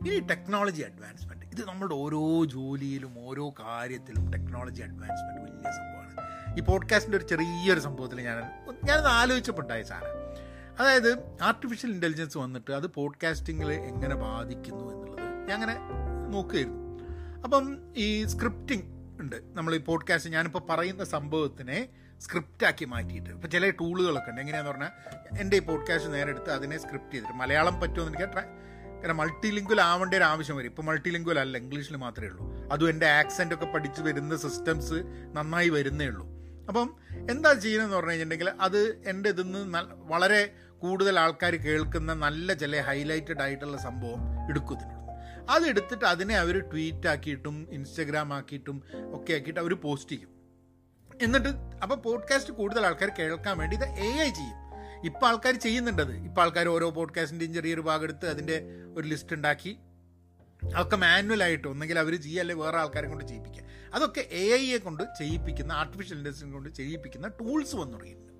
ഇനി ടെക്നോളജി അഡ്വാൻസ്മെന്റ് ഇത് നമ്മുടെ ഓരോ ജോലിയിലും ഓരോ കാര്യത്തിലും ടെക്നോളജി അഡ്വാൻസ്മെന്റ് വലിയ സംഭവമാണ്. ഈ പോഡ്കാസ്റ്റിന്റെ ഒരു ചെറിയൊരു സംഭവത്തിൽ ഞാൻ ഞാനത് ആലോചിച്ചപ്പോണ്ടായ സാധനം അതായത് ആർട്ടിഫിഷ്യൽ ഇന്റലിജൻസ് വന്നിട്ട് അത് പോഡ്കാസ്റ്റിങ്ങിൽ എങ്ങനെ ബാധിക്കുന്നു എന്നുള്ളത് ഞാൻ അങ്ങനെ നോക്കുകയായിരുന്നു. അപ്പം ഈ സ്ക്രിപ്റ്റിംഗ് ഉണ്ട്. നമ്മൾ ഈ പോഡ്കാസ്റ്റ് ഞാനിപ്പോൾ പറയുന്ന സംഭവത്തിനെ സ്ക്രിപ്റ്റാക്കി മാറ്റിയിട്ട്. ഇപ്പോൾ ചില ടൂളുകളൊക്കെ ഉണ്ട്. എങ്ങനെയാന്ന് പറഞ്ഞാൽ എന്റെ ഈ പോഡ്കാസ്റ്റ് നേരെ എടുത്ത് അതിനെ സ്ക്രിപ്റ്റ് ചെയ്തിട്ട് മലയാളം പറ്റുമെന്ന് എനിക്ക് ട്രൈ കാരണം മൾട്ടി ലിംഗ്വൽ ആവേണ്ട ഒരു ആവശ്യം വരും. ഇപ്പോൾ മൾട്ടി ലിംഗ്വൽ അല്ല ഇംഗ്ലീഷിൽ മാത്രമേ ഉള്ളൂ. അതും എന്റെ ആക്സെന്റ് ഒക്കെ പഠിച്ച് വരുന്ന സിസ്റ്റംസ് നന്നായി വരുന്നേ ഉള്ളൂ. അപ്പം എന്താ ചെയ്യുന്നതെന്ന് പറഞ്ഞു കഴിഞ്ഞിട്ടുണ്ടെങ്കിൽ അത് എന്റെ ഇതിൽ നിന്ന് വളരെ കൂടുതൽ ആൾക്കാർ കേൾക്കുന്ന നല്ല ചില ഹൈലൈറ്റഡ് ആയിട്ടുള്ള സംഭവം എടുക്കുന്നുണ്ട്. അതെടുത്തിട്ട് അതിനെ അവർ ട്വീറ്റ് ആക്കിയിട്ടും ഇൻസ്റ്റഗ്രാം ആക്കിയിട്ടും ഒക്കെ ആക്കിയിട്ട് അവർ പോസ്റ്റ് ചെയ്യും. എന്നിട്ട് അപ്പോൾ പോഡ്കാസ്റ്റ് കൂടുതൽ ആൾക്കാർ കേൾക്കാൻ വേണ്ടി ഇത് എ ഐ ചെയ്യും. ഇപ്പം ആൾക്കാർ ചെയ്യുന്നുണ്ടത് ഇപ്പം ആൾക്കാർ ഓരോ പോഡ്കാസ്റ്റിന്റെയും ചെറിയൊരു ഭാഗം എടുത്ത് അതിന്റെ ഒരു ലിസ്റ്റ് ഉണ്ടാക്കി. അതൊക്കെ മാനുവലായിട്ട് ഒന്നെങ്കിൽ അവർ ചെയ്യുക അല്ലെങ്കിൽ വേറെ ആൾക്കാരെ കൊണ്ട് ചെയ്യിപ്പിക്കുക. അതൊക്കെ എ ഐയെ കൊണ്ട് ചെയ്യിപ്പിക്കുന്ന ആർട്ടിഫിഷ്യൽ ഇന്റലിജൻസ് കൊണ്ട് ചെയ്യിപ്പിക്കുന്ന ടൂൾസ് വന്നു തുടങ്ങിയിട്ടുണ്ട്.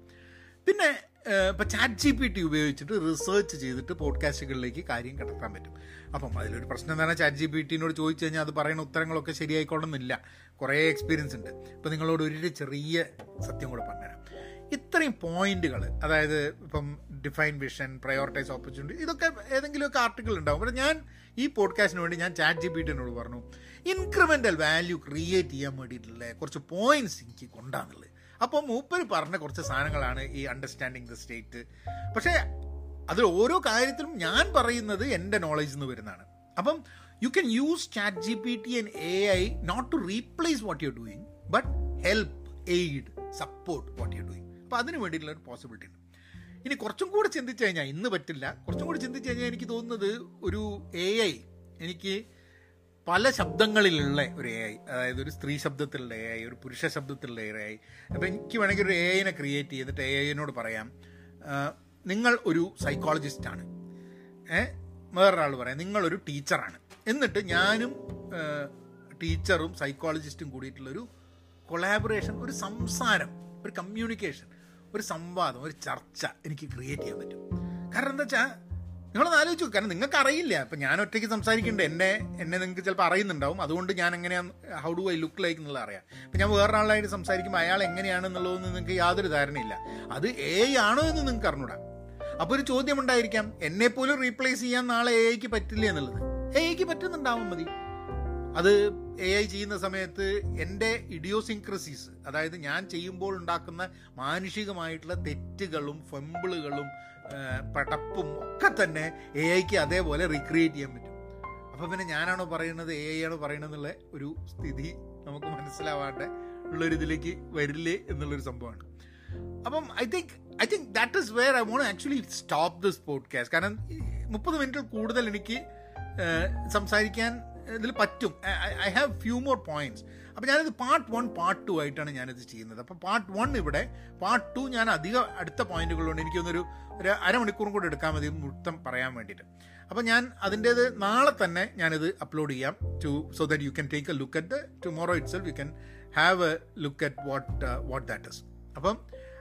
പിന്നെ ഇപ്പോൾ ചാറ്റ് ജി പി ടി ഉപയോഗിച്ചിട്ട് റിസർച്ച് ചെയ്തിട്ട് പോഡ്കാസ്റ്റുകളിലേക്ക് കാര്യം കടത്താൻ പറ്റും. അപ്പം അതിലൊരു പ്രശ്നം എന്താണ് ചാറ്റ് ജി പി ടിനോട് ചോദിച്ചു കഴിഞ്ഞാൽ അത് പറയുന്ന ഉത്തരങ്ങളൊക്കെ ശരിയായിക്കോളണമെന്നില്ല കുറേ എക്സ്പീരിയൻസ് ഉണ്ട്. ഇപ്പം നിങ്ങളോട് ഒരു ചെറിയ സത്യം കൂടെ പറഞ്ഞുതരാം. ഇത്രയും പോയിന്റുകൾ അതായത് ഇപ്പം ഡിഫൈൻ വിഷൻ പ്രയോറിറ്റൈസ് ഓപ്പർച്യൂണിറ്റി ഇതൊക്കെ ഏതെങ്കിലുമൊക്കെ ആർട്ടിക്കിൾ ഉണ്ടാവും. പക്ഷേ ഞാൻ ഈ പോഡ്കാസ്റ്റിന് വേണ്ടി ഞാൻ ചാറ്റ് ജി പി ടിനോട് പറഞ്ഞു ഇൻക്രിമെന്റൽ വാല്യൂ ക്രിയേറ്റ് ചെയ്യാൻ വേണ്ടിയിട്ടുള്ള കുറച്ച് പോയിന്റ്സ് എനിക്ക് കൊണ്ടാണുള്ളത്. അപ്പോൾ മൂപ്പര് പറഞ്ഞ കുറച്ച് സാധനങ്ങളാണ് ഈ അണ്ടർസ്റ്റാൻഡിങ് ദ സ്റ്റേറ്റ് പക്ഷേ അതിൽ ഓരോ കാര്യത്തിലും ഞാൻ പറയുന്നത് എന്റെ നോളജിൽ നിന്ന് വരുന്നതാണ്. അപ്പം you can use chat G P T and A I not to replace what you doing but help aid support what you doing അപ്പോൾ അതിന് വേണ്ടിയിട്ടുള്ള ഒരു പോസിബിലിറ്റി ഉണ്ട്. ഇനി കുറച്ചും കൂടി ചിന്തിച്ചു കഴിഞ്ഞാൽ ഇന്ന് പറ്റില്ല. കുറച്ചും കൂടി ചിന്തിച്ചു കഴിഞ്ഞാൽ എനിക്ക് തോന്നുന്നത് ഒരു എ ഐ എനിക്ക് പല ശബ്ദങ്ങളിലുള്ള ഒരു എ ഐ അതായത് ഒരു സ്ത്രീ ശബ്ദത്തിലുള്ള എ ഐ ഒരു പുരുഷ ശബ്ദത്തിലുള്ള എ ഐ അപ്പോൾ എനിക്ക് വേണമെങ്കിൽ ഒരു എ ഐനെ ക്രിയേറ്റ് ചെയ്തിട്ട് എ ഐനോട് പറയാം. നിങ്ങൾ ഒരു സൈക്കോളജിസ്റ്റാണ് വേറൊരാൾ പറയാം നിങ്ങളൊരു ടീച്ചറാണ് എന്നിട്ട് ഞാനും ടീച്ചറും സൈക്കോളജിസ്റ്റും കൂടിയിട്ടുള്ളൊരു കൊളാബറേഷൻ ഒരു സംസാരം ഒരു കമ്മ്യൂണിക്കേഷൻ ഒരു സംവാദം ഒരു ചർച്ച എനിക്ക് ക്രിയേറ്റ് ചെയ്യാൻ പറ്റും. കാരണം എന്താ വെച്ചാൽ നിങ്ങളൊന്ന് ആലോചിച്ചു കാരണം നിങ്ങൾക്ക് അറിയില്ല ഇപ്പം ഞാൻ ഒറ്റയ്ക്ക് സംസാരിക്കുന്നുണ്ട് എന്നെ എന്നെ നിങ്ങൾക്ക് ചിലപ്പോൾ അറിയുന്നുണ്ടാവും. അതുകൊണ്ട് ഞാൻ എങ്ങനെയാണ് how do I look like എന്നുള്ളത് അറിയാം. ഇപ്പം ഞാൻ വേറൊരാളായിട്ട് സംസാരിക്കുമ്പോൾ അയാൾ എങ്ങനെയാണെന്നുള്ളതെന്ന് നിങ്ങൾക്ക് യാതൊരു ധാരണയില്ല. അത് എ ആണോ എന്ന് നിങ്ങൾക്ക് അറിഞ്ഞൂടാ. അപ്പോൾ ഒരു ചോദ്യം ഉണ്ടായിരിക്കാം. എന്നെ പോലും റീപ്ലേസ് ചെയ്യാൻ നാളെ എ ഐക്ക് പറ്റില്ല എന്നുള്ളത്. എ ഐക്ക് പറ്റുന്നുണ്ടാവും മതി. അത് എ ഐ ചെയ്യുന്ന സമയത്ത് എന്റെ ഇഡിയോസിൻക്രസീസ് അതായത് ഞാൻ ചെയ്യുമ്പോൾ ഉണ്ടാക്കുന്ന മാനുഷികമായിട്ടുള്ള തെറ്റുകളും ഫെമ്പിളുകളും പടപ്പും ഒക്കെ തന്നെ എ ഐക്ക് അതേപോലെ റീക്രിയേറ്റ് ചെയ്യാൻ പറ്റും. അപ്പം പിന്നെ ഞാനാണോ പറയുന്നത് എ ഐ ആണോ പറയുന്നത് എന്നുള്ള ഒരു സ്ഥിതി നമുക്ക് മനസ്സിലാവാണ്ട് ഉള്ളൊരു ഇതിലേക്ക് വരില്ലേ എന്നുള്ളൊരു സംഭവമാണ്. അപ്പം I think I think that is where I want actually stop this podcast കാരണം മുപ്പത് മിനിറ്റിൽ കൂടുതൽ എനിക്ക് സംസാരിക്കാൻ ഇതിൽ പറ്റും. I have few more points അപ്പോൾ ഞാനിത് പാർട്ട് വൺ പാർട്ട് ടു ആയിട്ടാണ് ഞാനിത് ചെയ്യുന്നത്. അപ്പോൾ പാർട്ട് വൺ ഇവിടെ പാർട്ട് ടു ഞാൻ അധികം അടുത്ത പോയിന്റുകളുണ്ട് എനിക്കൊന്നൊരു ഒരു അരമണിക്കൂറും കൂടെ എടുക്കാൻ മതി മൊത്തം പറയാൻ വേണ്ടിയിട്ട്. അപ്പോൾ ഞാൻ അതിന്റേത് നാളെ തന്നെ ഞാനിത് അപ്ലോഡ് ചെയ്യാം to so that you can take a look at the tomorrow itself you can have a look at what what that is അപ്പം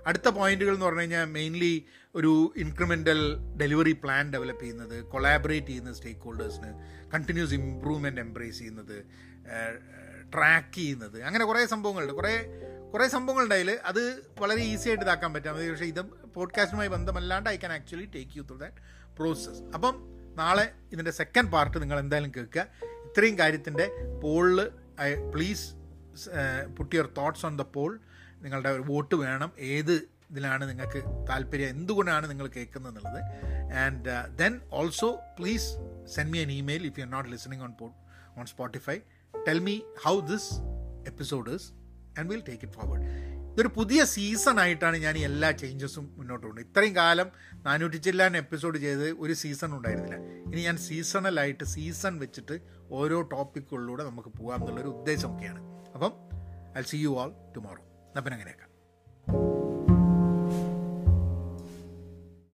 അടുത്ത പോയിന്റുകൾ എന്ന് പറഞ്ഞു കഴിഞ്ഞാൽ മെയിൻലി ഒരു ഇൻക്രിമെന്റൽ ഡെലിവറി പ്ലാൻ ഡെവലപ്പ് ചെയ്യുന്നത് കൊളാബറേറ്റ് ചെയ്യുന്ന സ്റ്റേക്ക് ഹോൾഡേഴ്സിന് കണ്ടിന്യൂസ് ഇമ്പ്രൂവ്മെന്റ് എംബ്രേസ് ചെയ്യുന്നത് ട്രാക്ക് ചെയ്യുന്നത്. അങ്ങനെ കുറേ സംഭവങ്ങളുണ്ട്. കുറേ കുറേ സംഭവങ്ങളുണ്ട് അത് വളരെ ഈസി ആയിട്ട് ഇതാക്കാൻ പറ്റാം. പക്ഷേ ഇത് പോഡ്കാസ്റ്റുമായി ബന്ധമല്ലാണ്ട് I can actually take you through that process അപ്പം നാളെ ഇതിന്റെ സെക്കൻഡ് പാർട്ട് നിങ്ങൾ എന്തായാലും കേൾക്കുക. ഇത്രയും കാര്യത്തിന്റെ പോളിൽ I please put your thoughts on the poll നിങ്ങളുടെ ഒരു വോട്ട് വേണം. ഏത് ഇതിലാണ് നിങ്ങൾക്ക് താല്പര്യം? എന്തുകൊണ്ടാണ് നിങ്ങൾ കേൾക്കുന്നത് എന്നുള്ളത് and then also please send me an email if you are not listening on on Spotify tell me how this episode is and will take it forward ഇതൊരു പുതിയ സീസൺ ആയിട്ടാണ് ഞാൻ ഈ എല്ലാ ചേഞ്ചസും മുന്നോട്ട് കൊണ്ട് ഇത്രയും കാലം നാനൂറ്റി ചില്ലാൻ എപ്പിസോഡ് ചെയ്ത് ഒരു സീസൺ ഉണ്ടായിരുന്നില്ല. ഇനി ഞാൻ സീസണലായിട്ട് സീസൺ വെച്ചിട്ട് ഓരോ ടോപ്പിക്കുകളിലൂടെ നമുക്ക് പോകാം എന്നുള്ളൊരു ഉദ്ദേശമൊക്കെയാണ്. അപ്പം I see you all tomorrow അപ്പം അങ്ങനെയൊക്കെ.